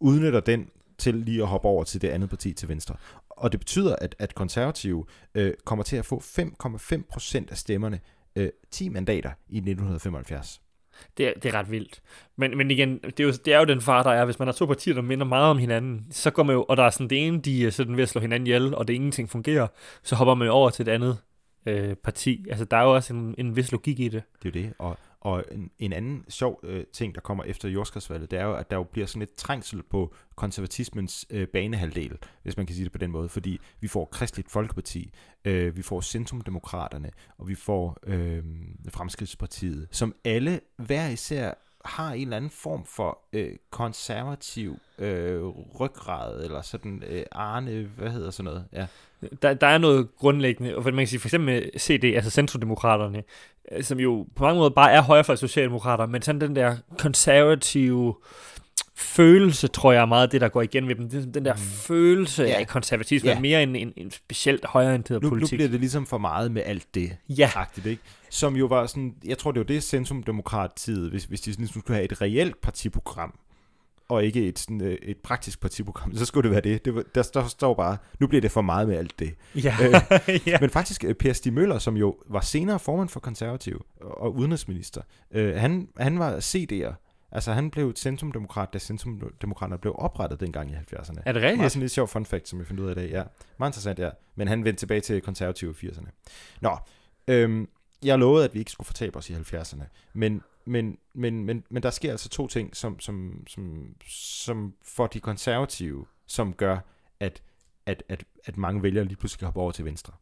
udnytter den til lige at hoppe over til det andet parti til venstre. Og det betyder, at, at konservative øh, kommer til at få 5,5 procent af stemmerne, øh, 10 mandater i 1975. Det er, det er ret vildt. Men, men igen, det er, jo, det er jo den far, der er, hvis man har to partier, der minder meget om hinanden, så går man jo, og der er sådan det ene, de er sådan ved at slå hinanden ihjel, og det ingenting fungerer, så hopper man jo over til et andet øh, parti. Altså, der er jo også en, en vis logik i det. Det er jo det, og, og en, en anden sjov øh, ting, der kommer efter jordskredsvalget, det er jo, at der jo bliver sådan lidt trængsel på konservatismens øh, banehalvdel, hvis man kan sige det på den måde, fordi vi får Kristeligt Folkeparti, øh, vi får Centrumdemokraterne, og vi får øh, Fremskridtspartiet, som alle hver især har en eller anden form for øh, konservativ øh, ryggrad, eller sådan øh, Arne, hvad hedder sådan noget? Ja. Der, der er noget grundlæggende, og man kan sige for eksempel med CD, altså Centrodemokraterne, øh, som jo på mange måder bare er højre for socialdemokrater, men sådan den der konservative følelse, tror jeg er meget det, der går igen ved dem. Det er den der Mm. følelse Ja. af konservatisme, Ja. mere end en, en specielt højreorienteret Nu, nu politik. bliver det ligesom for meget med alt det. Ja, agtigt, ikke? Som jo var sådan, jeg tror det var det centrumdemokratiet, hvis, hvis de ligesom skulle have et reelt partiprogram, og ikke et, sådan, øh, et praktisk partiprogram, så skulle det være det. det var, der, der står bare, nu bliver det for meget med alt det. ja, Øh, <laughs> ja. Men faktisk, øh, Per Stig Møller, som jo var senere formand for konservativ og, og udenrigsminister, øh, han, han var CD'er. Altså han blev centrumdemokrat, da centrumdemokraterne blev oprettet dengang i 70'erne. Er det rigtigt? sådan lidt sjov fun fact, som jeg fandt ud af i dag. Ja, meget interessant, ja. Men han vendte tilbage til konservative i 80'erne. Nå, øhm, jeg lovede, at vi ikke skulle fortabe os i 70'erne. Men, men, men, men, men der sker altså to ting, som, som, som, som for de konservative, som gør, at, at, at, at mange vælgere lige pludselig kan hoppe over til venstre.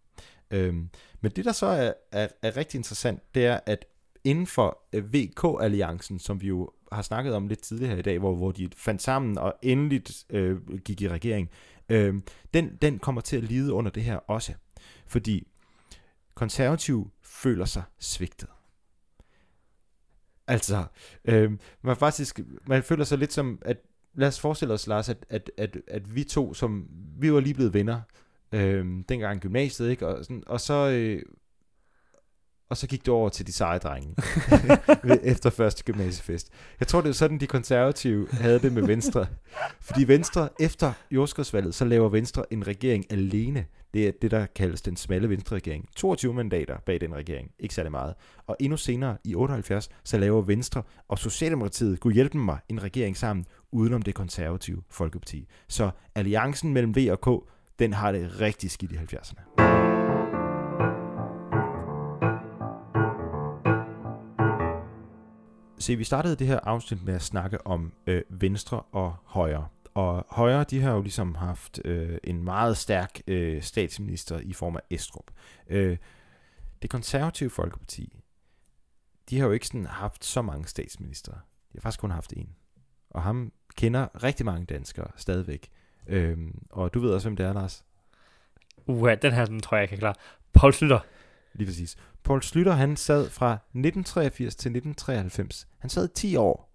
Øhm, men det, der så er, er, er rigtig interessant, det er, at inden for øh, VK-alliancen, som vi jo har snakket om lidt tidligere her i dag, hvor, hvor de fandt sammen og endeligt øh, gik i regering, øh, den, den kommer til at lide under det her også. Fordi konservative føler sig svigtet. Altså, øh, man faktisk, man føler sig lidt som, at lad os forestille os, Lars, at, at, at, at vi to, som, vi var lige blevet venner, øh, dengang i gymnasiet, ikke? Og, sådan, og så, øh, og så gik du over til de seje drenge <laughs> efter første gymnasiefest. Jeg tror, det er sådan, de konservative havde det med Venstre. Fordi Venstre, efter jordskredsvalget, så laver Venstre en regering alene. Det er det, der kaldes den smalle Venstre-regering. 22 mandater bag den regering. Ikke særlig meget. Og endnu senere, i 78, så laver Venstre og Socialdemokratiet, kunne hjælpe mig, en regering sammen, udenom det konservative Folkeparti. Så alliancen mellem V og K, den har det rigtig skidt i 70'erne. Se, vi startede det her afsnit med at snakke om øh, venstre og højre. Og højre, de har jo ligesom haft øh, en meget stærk øh, statsminister i form af Estrup. Øh, det konservative Folkeparti, de har jo ikke sådan haft så mange statsminister. De har faktisk kun haft en. Og ham kender rigtig mange danskere stadigvæk. Øh, og du ved også, hvem det er, Lars. Uha, den her, den tror jeg, jeg kan klare. Paul Slytter. Lige præcis. Paul Slytter, han sad fra 1983 til 1993. Han sad 10 år.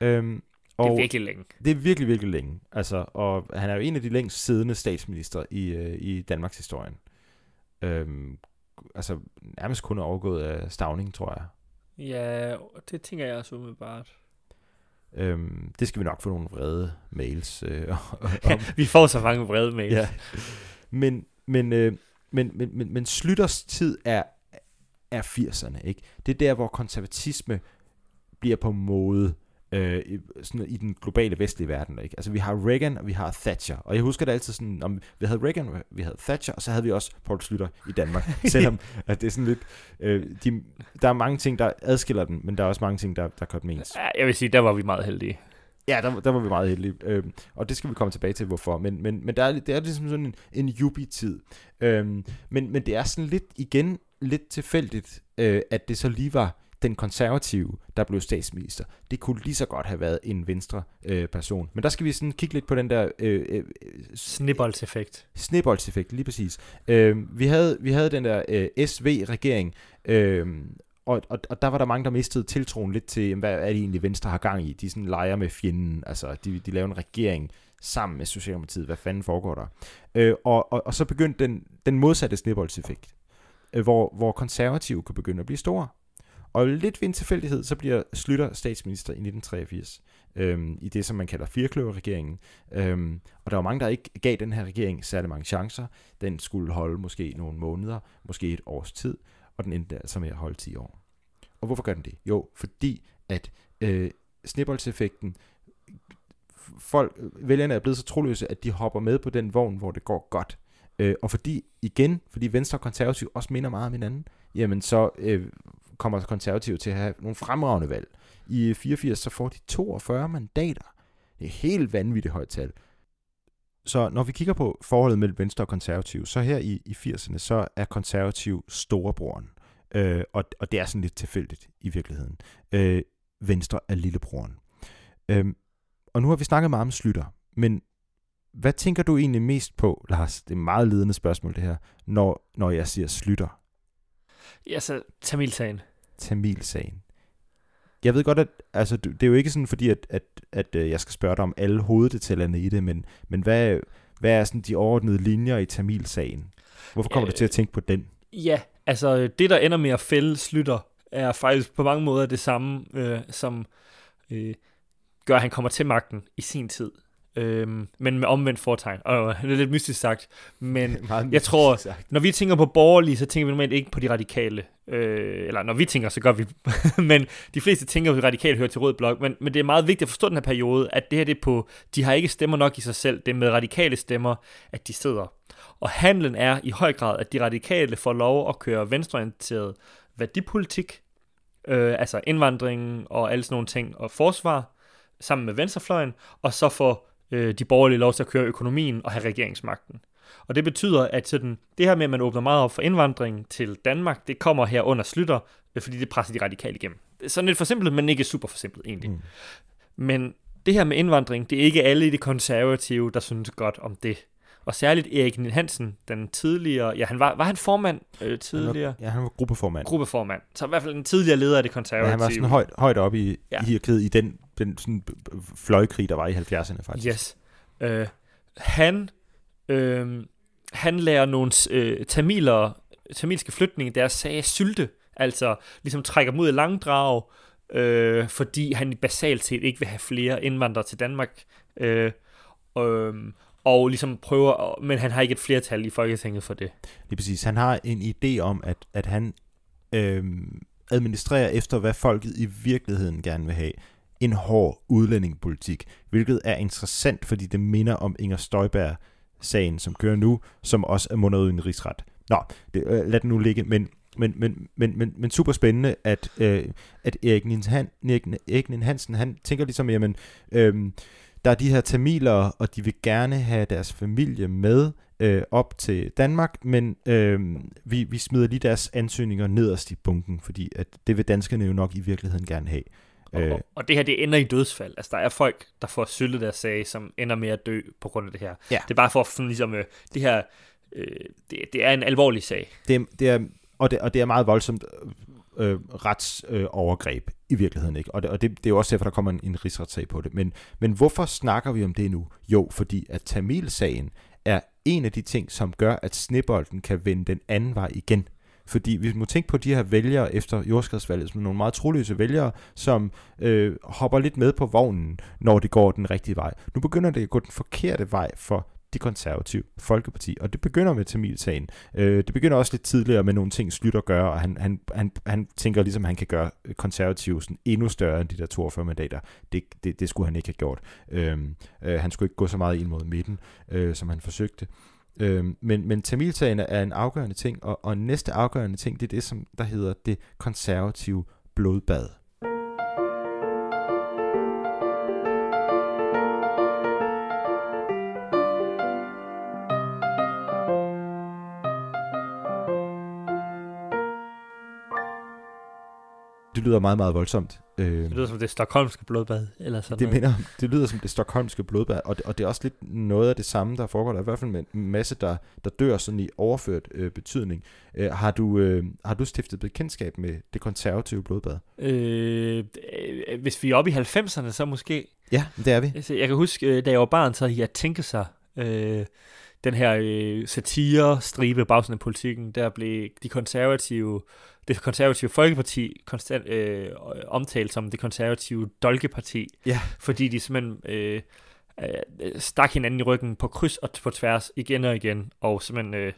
Øhm, Det er og virkelig længe. det er virkelig, virkelig længe. Altså, og han er jo en af de længst siddende statsminister i, øh, i Danmarks historie. Øhm, altså, nærmest kun overgået af Stavning, tror jeg. Ja, det tænker jeg også umiddelbart. Øhm, det skal vi nok få nogle vrede mails øh, <laughs> om. <laughs> Vi får så mange vrede mails. Ja. Men, men, øh, men, men, men, men Slytters tid er, er 80'erne, ikke? Det er der, hvor konservatisme bliver på mode øh, i, sådan i den globale vestlige verden. Ikke? Altså vi har Reagan, og vi har Thatcher. Og jeg husker det altid sådan, om vi havde Reagan, vi havde Thatcher, og så havde vi også Paul Slytter i Danmark. <laughs> Selvom at det er sådan lidt... Øh, de, der er mange ting, der adskiller dem, men der er også mange ting, der, der gør dem ens. Ja, Jeg vil sige, der var vi meget heldige. Ja, der, der var vi meget heldige. Øhm, og det skal vi komme tilbage til, hvorfor. Men, men, men der er, det er ligesom sådan en, en jubi-tid. Øhm, men, men det er sådan lidt, igen, lidt tilfældigt, øh, at det så lige var den konservative, der blev statsminister. Det kunne lige så godt have været en venstre øh, person. Men der skal vi sådan kigge lidt på den der øh, øh, Snibboldseffekt. Snibboldseffekt, lige præcis. Øh, vi, havde, vi havde den der øh, SV-regering, øh, og, og, og der var der mange, der mistede tiltroen lidt til, hvad er det egentlig Venstre har gang i? De sådan leger med fjenden, altså de, de laver en regering sammen med Socialdemokratiet. Hvad fanden foregår der? Øh, og, og, og så begyndte den, den modsatte snibboldseffekt, øh, hvor, hvor konservative kunne begynde at blive store. Og lidt ved en tilfældighed, så bliver Slytter statsminister i 1983, øhm, i det, som man kalder firkløverregeringen. Øhm, og der var mange, der ikke gav den her regering særlig mange chancer. Den skulle holde måske nogle måneder, måske et års tid, og den endte altså med at holde 10 år. Og hvorfor gør den det? Jo, fordi at øh, snibboldseffekten, folk, vælgerne er blevet så troløse, at de hopper med på den vogn, hvor det går godt. Øh, og fordi, igen, fordi Venstre og Konservativ også minder meget om hinanden, jamen så øh, kommer konservative til at have nogle fremragende valg. I 84 så får de 42 mandater. Det er helt vanvittigt højt tal. Så når vi kigger på forholdet mellem Venstre og Konservativ, så her i, i 80'erne, så er Konservativ storebroren. Øh, og, og det er sådan lidt tilfældigt i virkeligheden. Øh, Venstre er lillebroren. Øh, og nu har vi snakket meget om Slytter, men hvad tænker du egentlig mest på, Lars? Det er et meget ledende spørgsmål det her, når, når jeg siger Slytter. Ja, så Tamilsagen. Tamilsagen. jeg ved godt, at altså, det er jo ikke sådan, fordi at, at, at øh, jeg skal spørge dig om alle hoveddetaljerne i det, men, men hvad, hvad er sådan de overordnede linjer i Tamil-sagen? Hvorfor kommer Øh, du til at tænke på den? Ja, altså det, der ender med at fælde Slytter, er faktisk på mange måder det samme, øh, som øh, gør, at han kommer til magten i sin tid. Øhm, men med omvendt fortegn. Og det er lidt mystisk sagt, men <laughs> jeg tror- sagt. når vi tænker på borgerlige, så tænker vi normalt ikke på de radikale. Øh, eller når vi tænker, så gør vi. <laughs> men de fleste tænker, at de radikale hører til rød blok. Men, men det er meget vigtigt at forstå den her periode, at det her det er på, de har ikke stemmer nok i sig selv. Det er med radikale stemmer, at de sidder. Og handlen er i høj grad, at de radikale får lov at køre venstreorienteret værdipolitik, øh, altså indvandring og alle sådan nogle ting, og forsvar, sammen med venstrefløjen, og så får øh, de borgerlige lov til at køre økonomien og have regeringsmagten. Og det betyder, at sådan, det her med, at man åbner meget op for indvandring til Danmark, det kommer her under Slytter, øh, fordi det presser de radikale igennem. Sådan lidt forsimplet, men ikke super forsimplet egentlig. Mm. Mm. Men det her med indvandring, det er ikke alle i det konservative, der synes godt om det. Og særligt Erik Nien Hansen, den tidligere, ja, han var, var han formand øh, tidligere? Ja, han var gruppeformand. Gruppeformand. Så i hvert fald en tidligere leder af det konservative. Ja, han var sådan højt, højt oppe i, Ja. i hierarkiet i den, den sådan, fløjkrig, der var i 70'erne faktisk. Yes. Øh, han, øh, han lærer nogle øh, tamiler, tamilske flygtninge deres sag sylte, altså ligesom trækker dem ud i langdrag, øh, fordi han basalt set ikke vil have flere indvandrere til Danmark, øh, øh, og ligesom prøver, men han har ikke et flertal i Folketinget for det. Lige præcis. Han har en idé om, at, at han øhm, administrerer efter, hvad folket i virkeligheden gerne vil have. En hård udlændingepolitik, hvilket er interessant, fordi det minder om Inger Støjberg-sagen, som kører nu, som også er mundet ud i en rigsret. Nå, det, øh, lad den nu ligge, men, men, men, men, men, men super spændende, at, øh, at Erik Nien, Han, Erik, Nien Hansen, han tænker ligesom, jamen, øh, der er de her tamiler, og de vil gerne have deres familie med, øh, op til Danmark, men øh, vi, vi smider lige deres ansøgninger nederst i bunken, fordi at det vil danskerne jo nok i virkeligheden gerne have. Øh, Og, og det her, det ender i dødsfald. Altså, der er folk, der får syltet deres sag, som ender med at dø på grund af det her. Ja. Det er bare for sådan ligesom, øh, det her, øh, det, det er en alvorlig sag. det, det er, og, det, og det er meget voldsomt øh, retsovergreb øh, overgreb i virkeligheden. ikke. Og, det, og det, det er jo også derfor, der kommer en, en rigsretssag på det. Men, men hvorfor snakker vi om det nu? Jo, fordi at Tamil-sagen er en af de ting, som gør, at snebolden kan vende den anden vej igen. Fordi vi må tænke på de her vælgere efter jordskredsvalget, som er nogle meget troløse vælgere, som øh, hopper lidt med på vognen, når det går den rigtige vej. Nu begynder det at gå den forkerte vej for de konservative Folkeparti, og det begynder med Tamil-sagen. Øh, det begynder også lidt tidligere med nogle ting, Slytter gør, og han, han, han, han tænker ligesom, han kan gøre konservative sådan endnu større end de der 42 mandater. Det, det, det skulle han ikke have gjort. Øh, øh, han skulle ikke gå så meget ind mod midten, øh, som han forsøgte. Øh, men, men Tamil-sagen er en afgørende ting, og, og næste afgørende ting, det er det, som der hedder det konservative blodbad. Lyder meget, meget voldsomt. Øh, Det lyder som det stokholmske blodbad, eller sådan det, noget. minder, det lyder som det stokholmske blodbad, og det, og det er også lidt noget af det samme, der foregår der, i hvert fald en masse, der, der dør sådan i overført øh, betydning. Øh, har, du, øh, har du stiftet bekendtskab med det konservative blodbad? Øh, øh, hvis vi er oppe i 90'erne, så måske. Ja, det er vi. Altså, jeg kan huske, øh, da jeg var barn, så jeg tænkt sig, øh, den her øh, satire-stribe bagsiden af politikken, der blev de konservative, det konservative Folkeparti konstant øh, omtalt som det konservative Dolkeparti, Ja. fordi de simpelthen øh, øh, stak hinanden i ryggen på kryds og på tværs igen og igen, og simpelthen øh,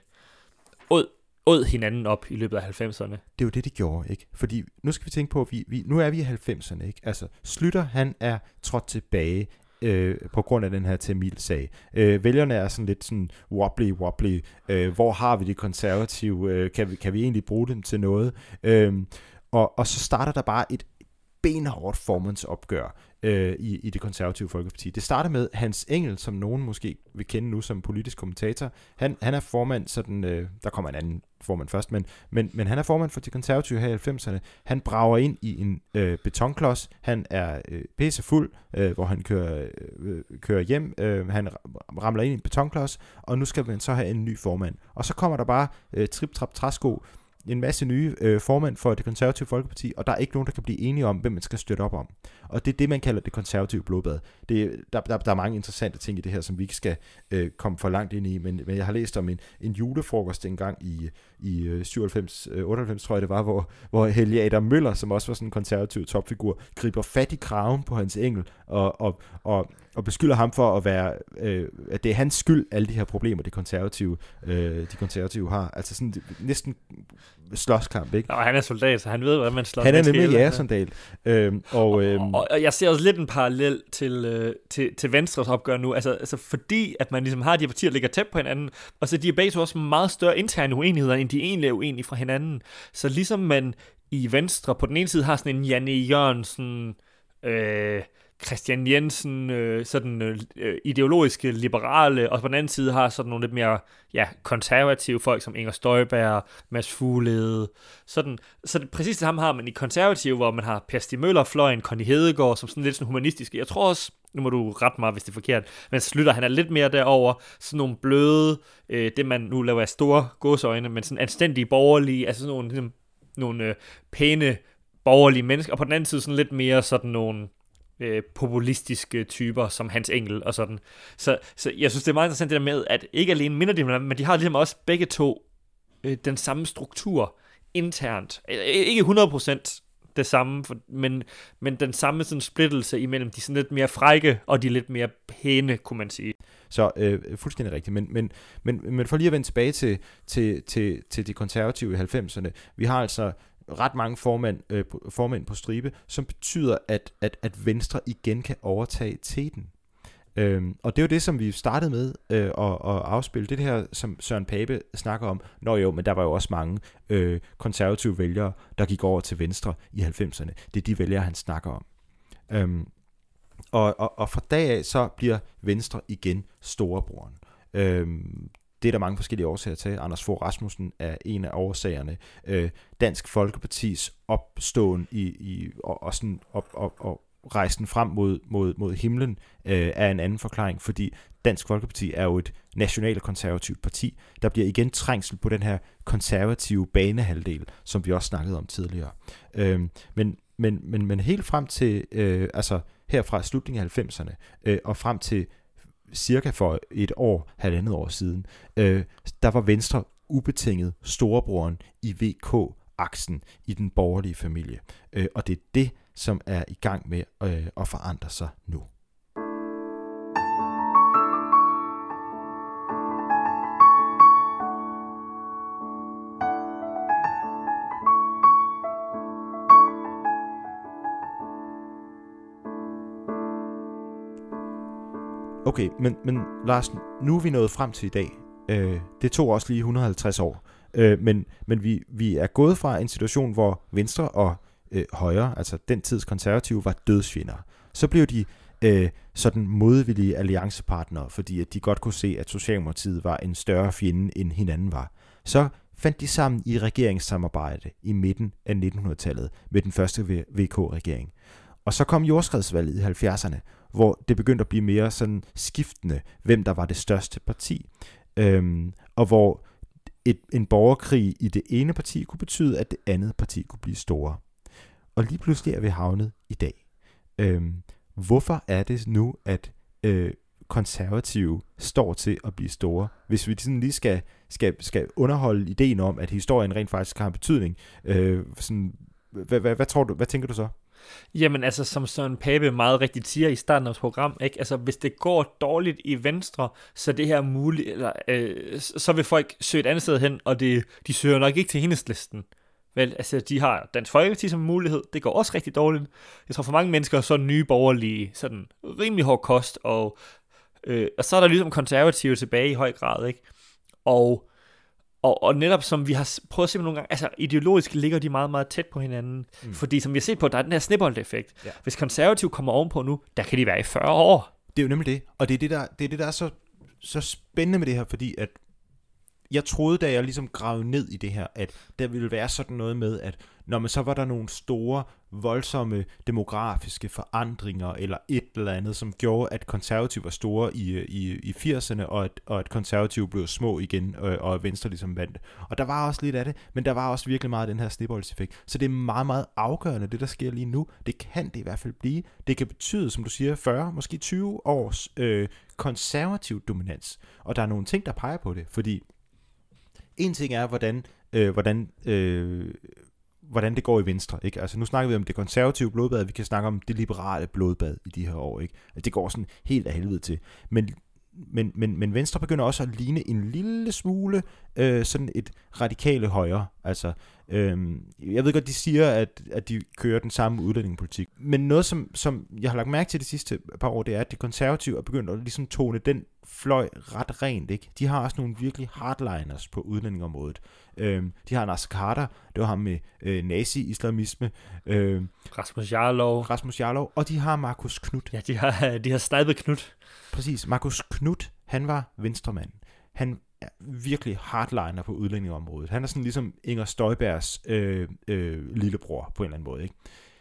åd, åd hinanden op i løbet af 90'erne. Det er jo det, de gjorde, ikke? Fordi nu skal vi tænke på, at vi, vi, nu er vi i 90'erne, ikke? Altså, Slytter, han er trådt tilbage øh, på grund af den her Tamil-sag. Øh, vælgerne er sådan lidt sådan wobbly, wobbly. Øh, hvor har vi de konservative? Øh, kan, vi, kan vi egentlig bruge dem til noget? Øh, og, og så starter der bare et benhårdt formandsopgør øh, i, i det konservative Folkeparti. Det starter med Hans Engel, som nogen måske vil kende nu som politisk kommentator. Han, han er formand, sådan, øh, der kommer en anden formand først, men, men, men han er formand for de konservative her i 90'erne. Han brager ind i en øh, betonklods. Han er øh, pissefuld, øh, hvor han kører, øh, kører hjem. Øh, han ramler ind i en betonklods, og nu skal man så have en ny formand. Og så kommer der bare øh, trip-trap-træsko en masse nye øh, formænd for det konservative Folkeparti, og der er ikke nogen, der kan blive enige om, hvem man skal støtte op om. Og det er det, man kalder det konservative blodbad. Det, der, der, der er mange interessante ting i det her, som vi ikke skal øh, komme for langt ind i, men, men jeg har læst om en, en julefrokost engang i, i 97, øh, 98, øh, tror jeg det var, hvor, hvor Helge Adam Møller, som også var sådan en konservativ topfigur, griber fat i kraven på hans engel og, og, og, og beskylder ham for at være, øh, at det er hans skyld, alle de her problemer, de konservative, øh, de konservative har. Altså sådan næsten slåskamp, ikke? Og han er soldat, så han ved, hvordan man slår Han er nemlig jægersoldat. Øhm, og, øhm, og, og, jeg ser også lidt en parallel til, øh, til, til Venstres opgør nu, altså, altså fordi, at man ligesom har de her partier, der ligger tæt på hinanden, og så de er begge også meget større interne uenigheder, end de egentlig er uenige fra hinanden. Så ligesom man i Venstre på den ene side har sådan en Janne Jørgensen, øh, Christian Jensen, øh, sådan øh, øh, ideologiske liberale, og på den anden side har sådan nogle lidt mere ja, konservative folk, som Inger Støjberg, Mads Fuglede, sådan, så det, præcis det samme har man i konservative, hvor man har Per Stig Møller, Fløjen, Conny Hedegaard, som sådan lidt sådan humanistiske. Jeg tror også, nu må du rette mig, hvis det er forkert, men Slytter, han er lidt mere derover. Sådan nogle bløde, øh, det man nu laver af store gåsøjne, men sådan anstændige borgerlige, altså sådan nogle, sådan, nogle øh, pæne borgerlige mennesker, og på den anden side sådan lidt mere sådan nogle øh, populistiske typer, som Hans Engel og sådan. Så, så jeg synes, det er meget interessant det der med, at ikke alene minder de, men de har ligesom også begge to øh, den samme struktur internt. Øh, øh, ikke 100% det samme, for, men, men den samme sådan splittelse imellem de sådan lidt mere frække og de lidt mere pæne, kunne man sige. Så øh, fuldstændig rigtigt. Men, men, men, men for lige at vende tilbage til, til, til, til de konservative i 90'erne. Vi har altså ret mange formænd, øh, formænd på stribe, som betyder, at, at, at Venstre igen kan overtage teten. Øhm, og det er jo det, som vi startede med øh, at, at afspille. Det her, som Søren Pape snakker om. Nå jo, men der var jo også mange øh, konservative vælgere, der gik over til Venstre i 90'erne. Det er de vælgere, han snakker om. Øhm, og, og, og fra dag af, så bliver Venstre igen storebroren. Øhm, det er der mange forskellige årsager til. Anders Fogh Rasmussen er en af årsagerne. Øh, Dansk Folkepartis opståen i, i, og, og, sådan op, op, og rejsen frem mod, mod, mod himlen øh, er en anden forklaring, fordi Dansk Folkeparti er jo et nationalt konservativt parti. Der bliver igen trængsel på den her konservative banehalvdel, som vi også snakkede om tidligere. Øh, men, men, men, men helt frem til, øh, altså herfra slutningen af 90'erne øh, og frem til cirka for et år, halvandet år siden, øh, der var Venstre ubetinget storebroren i VK-aksen i den borgerlige familie. Øh, og det er det, som er i gang med øh, at forandre sig nu. Okay, men, men Lars, nu er vi nået frem til i dag. Øh, det tog også lige 150 år. Øh, men men vi, vi er gået fra en situation, hvor Venstre og øh, Højre, altså den tids konservative, var dødsfjender. Så blev de øh, sådan modvillige alliancepartnere, fordi at de godt kunne se, at Socialdemokratiet var en større fjende, end hinanden var. Så fandt de sammen i regeringssamarbejde i midten af 1900-tallet med den første VK-regering. Og så kom jordskredsvalget i 70'erne, hvor det begyndte at blive mere sådan skiftende, hvem der var det største parti. Øhm, og hvor et, en borgerkrig i det ene parti kunne betyde, at det andet parti kunne blive store. Og lige pludselig er vi havnet i dag. Øhm, hvorfor er det nu, at øh, konservative står til at blive store? Hvis vi sådan lige skal, skal, skal underholde ideen om, at historien rent faktisk har en betydning, øh, sådan, hvad, hvad, hvad, tror du, hvad tænker du så? Jamen altså, som Søren Pape meget rigtigt siger i starten af vores program, ikke? Altså, hvis det går dårligt i Venstre, så det her muligt, eller, øh, så vil folk søge et andet sted hen, og det, de søger nok ikke til listen. Vel, altså, de har Dansk Folkeparti som mulighed. Det går også rigtig dårligt. Jeg tror, for mange mennesker så er nye borgerlige sådan rimelig hård kost, og, øh, og så er der ligesom konservative tilbage i høj grad, ikke? Og og, og netop som vi har prøvet at se nogle gange, altså ideologisk ligger de meget, meget tæt på hinanden. Mm. Fordi som vi har set på, der er den her snibbold-effekt. Ja. Hvis konservativ kommer ovenpå nu, der kan de være i 40 år. Det er jo nemlig det. Og det er det, der, det, er det, der er så, så spændende med det her, fordi at jeg troede, da jeg ligesom gravede ned i det her, at der ville være sådan noget med, at når man så var der nogle store, voldsomme demografiske forandringer, eller et eller andet, som gjorde, at konservative var store i, i, i 80'erne, og at, og at konservative blev små igen, og, og at Venstre ligesom vandt. Og der var også lidt af det, men der var også virkelig meget af den her snibboldseffekt. Så det er meget, meget afgørende, det der sker lige nu. Det kan det i hvert fald blive. Det kan betyde, som du siger, 40, måske 20 års øh, konservativ dominans. Og der er nogle ting, der peger på det, fordi en ting er, hvordan, øh, hvordan, øh, hvordan det går i Venstre. Ikke? Altså, nu snakker vi om det konservative blodbad, vi kan snakke om det liberale blodbad i de her år. Ikke? Altså, det går sådan helt af helvede til. Men, men, men, men Venstre begynder også at ligne en lille smule øh, sådan et radikale højre. Altså, øh, jeg ved godt, de siger, at, at de kører den samme udlændingepolitik. Men noget, som, som jeg har lagt mærke til de sidste par år, det er, at de konservative er begyndt at ligesom tone den fløj ret rent. Ikke? De har også nogle virkelig hardliners på udlændingområdet. Øhm, de har Nasser Carter, det var ham med øh, nazi-islamisme. Øhm, Rasmus Jarlov. Rasmus Jarlov. Og de har Markus Knudt. Ja, de har, de har snipet Knudt. Præcis. Markus Knudt, han var venstremand. Han er virkelig hardliner på udlændingeområdet. Han er sådan ligesom Inger Støjbergs øh, øh, lillebror på en eller anden måde. Ikke?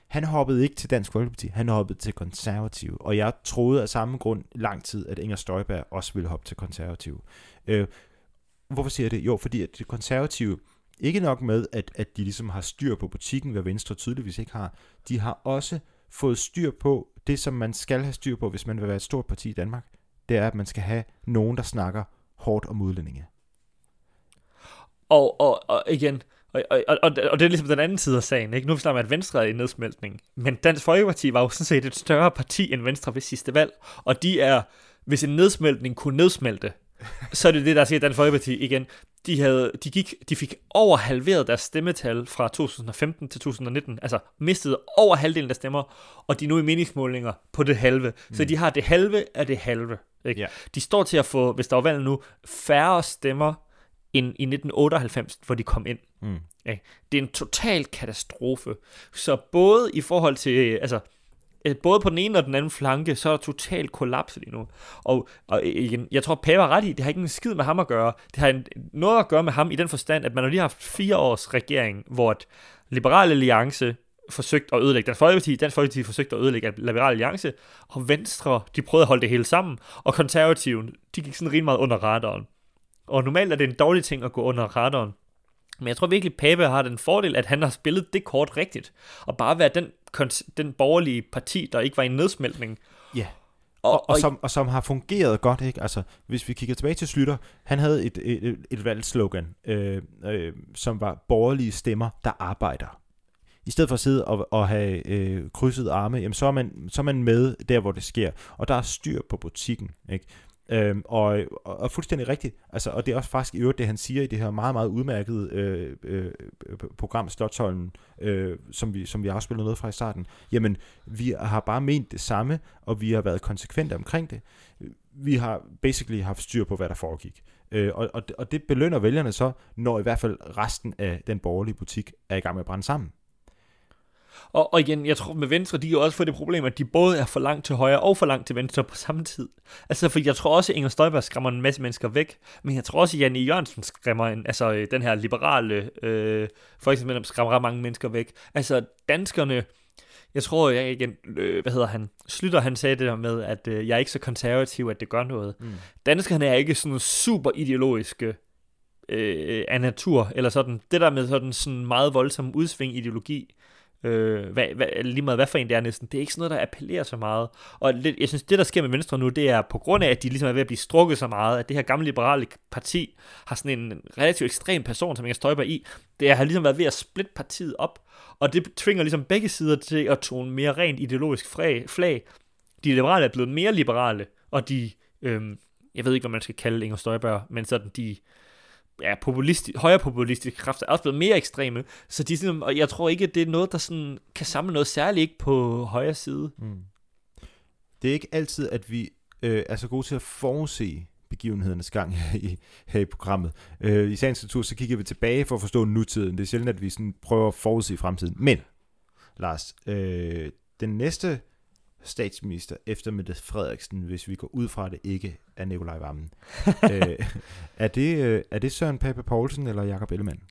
Han hoppede ikke til Dansk Folkeparti, han hoppede til konservativ. Og jeg troede af samme grund lang tid, at Inger Støjberg også ville hoppe til konservativ. Øh, hvorfor siger jeg det? Jo, fordi at det konservative, ikke nok med, at, at de ligesom har styr på butikken, hvad Venstre tydeligvis ikke har, de har også fået styr på det, som man skal have styr på, hvis man vil være et stort parti i Danmark. Det er, at man skal have nogen, der snakker hårdt om udlændinge. Og, og, og igen, og, og, og, og det er ligesom den anden side af sagen. Ikke? Nu snakker man, at Venstre er i nedsmeltning. Men Dansk Folkeparti var jo sådan set et større parti end Venstre ved sidste valg. Og de er, hvis en nedsmeltning kunne nedsmelte, så er det det, der siger Dansk Folkeparti igen. De, havde, de, gik, de fik over halveret deres stemmetal fra 2015 til 2019. Altså mistede over halvdelen af stemmer, og de er nu i meningsmålinger på det halve. Mm. Så de har det halve af det halve. Ikke? Yeah. De står til at få, hvis der var valg nu, færre stemmer end i 1998, hvor de kom ind. Mm. Ja, det er en total katastrofe. Så både i forhold til, altså, øh, både på den ene og den anden flanke, så er der totalt kollaps lige nu. Og, og igen, jeg tror, Pave har ret i, det har ikke en skid med ham at gøre. Det har noget at gøre med ham i den forstand, at man har lige haft fire års regering, hvor et Liberal Alliance forsøgt at ødelægge Dansk Folkeparti, Dansk Folkeparti forsøgte at ødelægge Liberal Alliance, og Venstre, de prøvede at holde det hele sammen, og Konservative, de gik sådan rimelig meget under radaren. Og normalt er det en dårlig ting at gå under radaren. Men jeg tror virkelig, Pape har den fordel, at han har spillet det kort rigtigt. Og bare være den, den borgerlige parti, der ikke var i nedsmeltning. Ja. Og, og, og, som, og som har fungeret godt, ikke? Altså, hvis vi kigger tilbage til Slytter, han havde et, et, et valgslogan, øh, øh, som var borgerlige stemmer, der arbejder. I stedet for at sidde og, og have øh, krydset arme, jamen, så, er man, så er man med der, hvor det sker. Og der er styr på butikken. Ikke? Øhm, og, og, og fuldstændig rigtigt. Altså, og det er også faktisk i øvrigt det, han siger i det her meget, meget udmærkede øh, øh, program Slottholmen, øh, som, vi, som vi afspillede noget fra i starten. Jamen, vi har bare ment det samme, og vi har været konsekvente omkring det. Vi har basically haft styr på, hvad der foregik. Øh, og, og, og det belønner vælgerne så, når i hvert fald resten af den borgerlige butik er i gang med at brænde sammen. Og, og igen, jeg tror med Venstre, de har også fået det problem, at de både er for langt til højre og for langt til venstre på samme tid. Altså, for jeg tror også, at Inger Støjberg skræmmer en masse mennesker væk, men jeg tror også, at Janne Jørgensen skræmmer en, altså øh, den her liberale øh, folketingsmedlem skræmmer ret mange mennesker væk. Altså, danskerne, jeg tror, jeg igen, øh, hvad hedder han, Slytter, han sagde det der med, at øh, jeg er ikke så konservativ, at det gør noget. Mm. Danskerne er ikke sådan super ideologiske øh, af natur, eller sådan, det der med sådan, sådan meget voldsom udsving ideologi, Øh, hvad, hvad, lige meget hvad for en det er næsten. Det er ikke sådan noget, der appellerer så meget. Og lidt, jeg synes, det der sker med Venstre nu, det er på grund af, at de ligesom er ved at blive strukket så meget, at det her gamle liberale parti har sådan en relativt ekstrem person, som Inger Støjberg i. Det har ligesom været ved at splitte partiet op. Og det tvinger ligesom begge sider til at tone mere rent ideologisk flag. De liberale er blevet mere liberale, og de, øhm, jeg ved ikke, hvad man skal kalde Inger Støjberg, men sådan de, ja, populisti- højere populistiske kræfter er også blevet mere ekstreme, så de sådan, og jeg tror ikke, at det er noget, der sådan kan samle noget særligt ikke på højre side. Mm. Det er ikke altid, at vi øh, er så gode til at forudse begivenhedernes gang her i, her i programmet. Øh, I sagens natur, så kigger vi tilbage for at forstå nutiden. Det er sjældent, at vi sådan prøver at forudse fremtiden. Men, Lars, øh, den næste statsminister efter Mette Frederiksen, hvis vi går ud fra, det ikke er Nikolaj Vammen. <laughs> øh, er, det, øh, er det Søren Pape Poulsen eller Jakob Ellemann?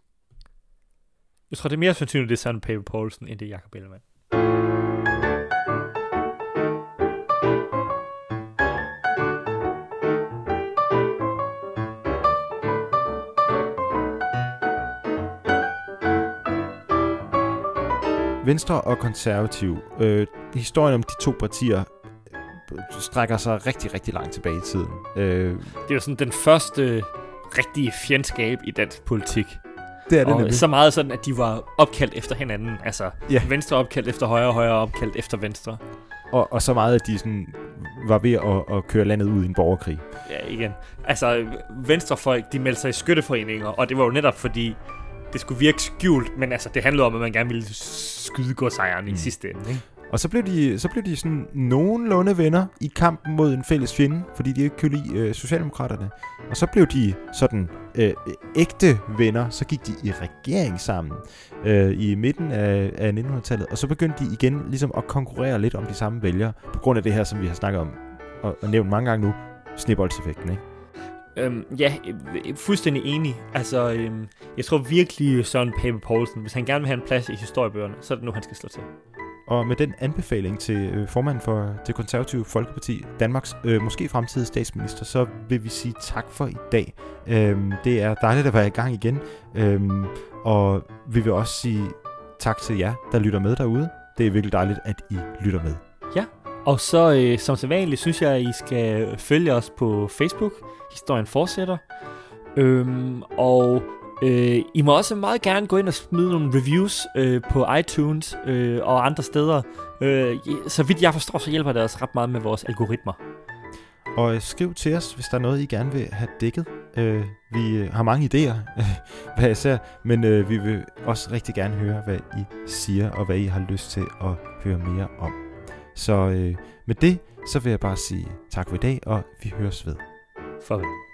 Jeg tror, det er mere sandsynligt, det er Søren Pape Poulsen, end det er Jakob Ellemann. Venstre og konservativ. Øh, historien om de to partier øh, strækker sig rigtig, rigtig langt tilbage i tiden. Øh, Det er jo sådan den første rigtige fjendskab i dansk politik. det er Og så meget sådan, at de var opkaldt efter hinanden. Altså, Ja. venstre opkaldt efter højre, højre opkaldt efter venstre. Og, og så meget, at de sådan var ved at, at køre landet ud i en borgerkrig. Ja, igen. Altså, venstrefolk, de meldte sig i skytteforeninger, og det var jo netop fordi, det skulle virke skjult, men altså, det handlede om, at man gerne ville skyde godsejeren mm. i sidste ende. Ikke? Og så blev de, så blev de sådan nogenlunde venner i kampen mod en fælles fjende, fordi de ikke kunne lide øh, Socialdemokraterne. Og så blev de sådan øh, ægte venner, så gik de i regering sammen øh, i midten af, af 1900-tallet, og så begyndte de igen ligesom at konkurrere lidt om de samme vælgere, på grund af det her, som vi har snakket om og, og nævnt mange gange nu, sneboldseffekten, ikke? Øhm, ja, øh, fuldstændig enig. Altså, øhm, jeg tror virkelig, Søren Pape Poulsen, hvis han gerne vil have en plads i historiebøgerne, så er det nu, han skal slå til. Og med den anbefaling til øh, formanden for det konservative Folkeparti, Danmarks øh, måske fremtidige statsminister, så vil vi sige tak for i dag. Øhm, det er dejligt at være i gang igen, øhm, og vi vil også sige tak til jer, der lytter med derude. Det er virkelig dejligt, at I lytter med. Og så øh, som sædvanligt synes jeg, at I skal følge os på Facebook. Historien fortsætter. Øhm, og øh, I må også meget gerne gå ind og smide nogle reviews øh, på iTunes øh, og andre steder. Øh, så vidt jeg forstår, så hjælper det os ret meget med vores algoritmer. Og øh, skriv til os, hvis der er noget, I gerne vil have dækket. Øh, vi øh, har mange idéer, <laughs> hvad især, men øh, vi vil også rigtig gerne høre, hvad I siger, og hvad I har lyst til at høre mere om. Så øh, med det, så vil jeg bare sige tak for i dag, og vi høres ved. Father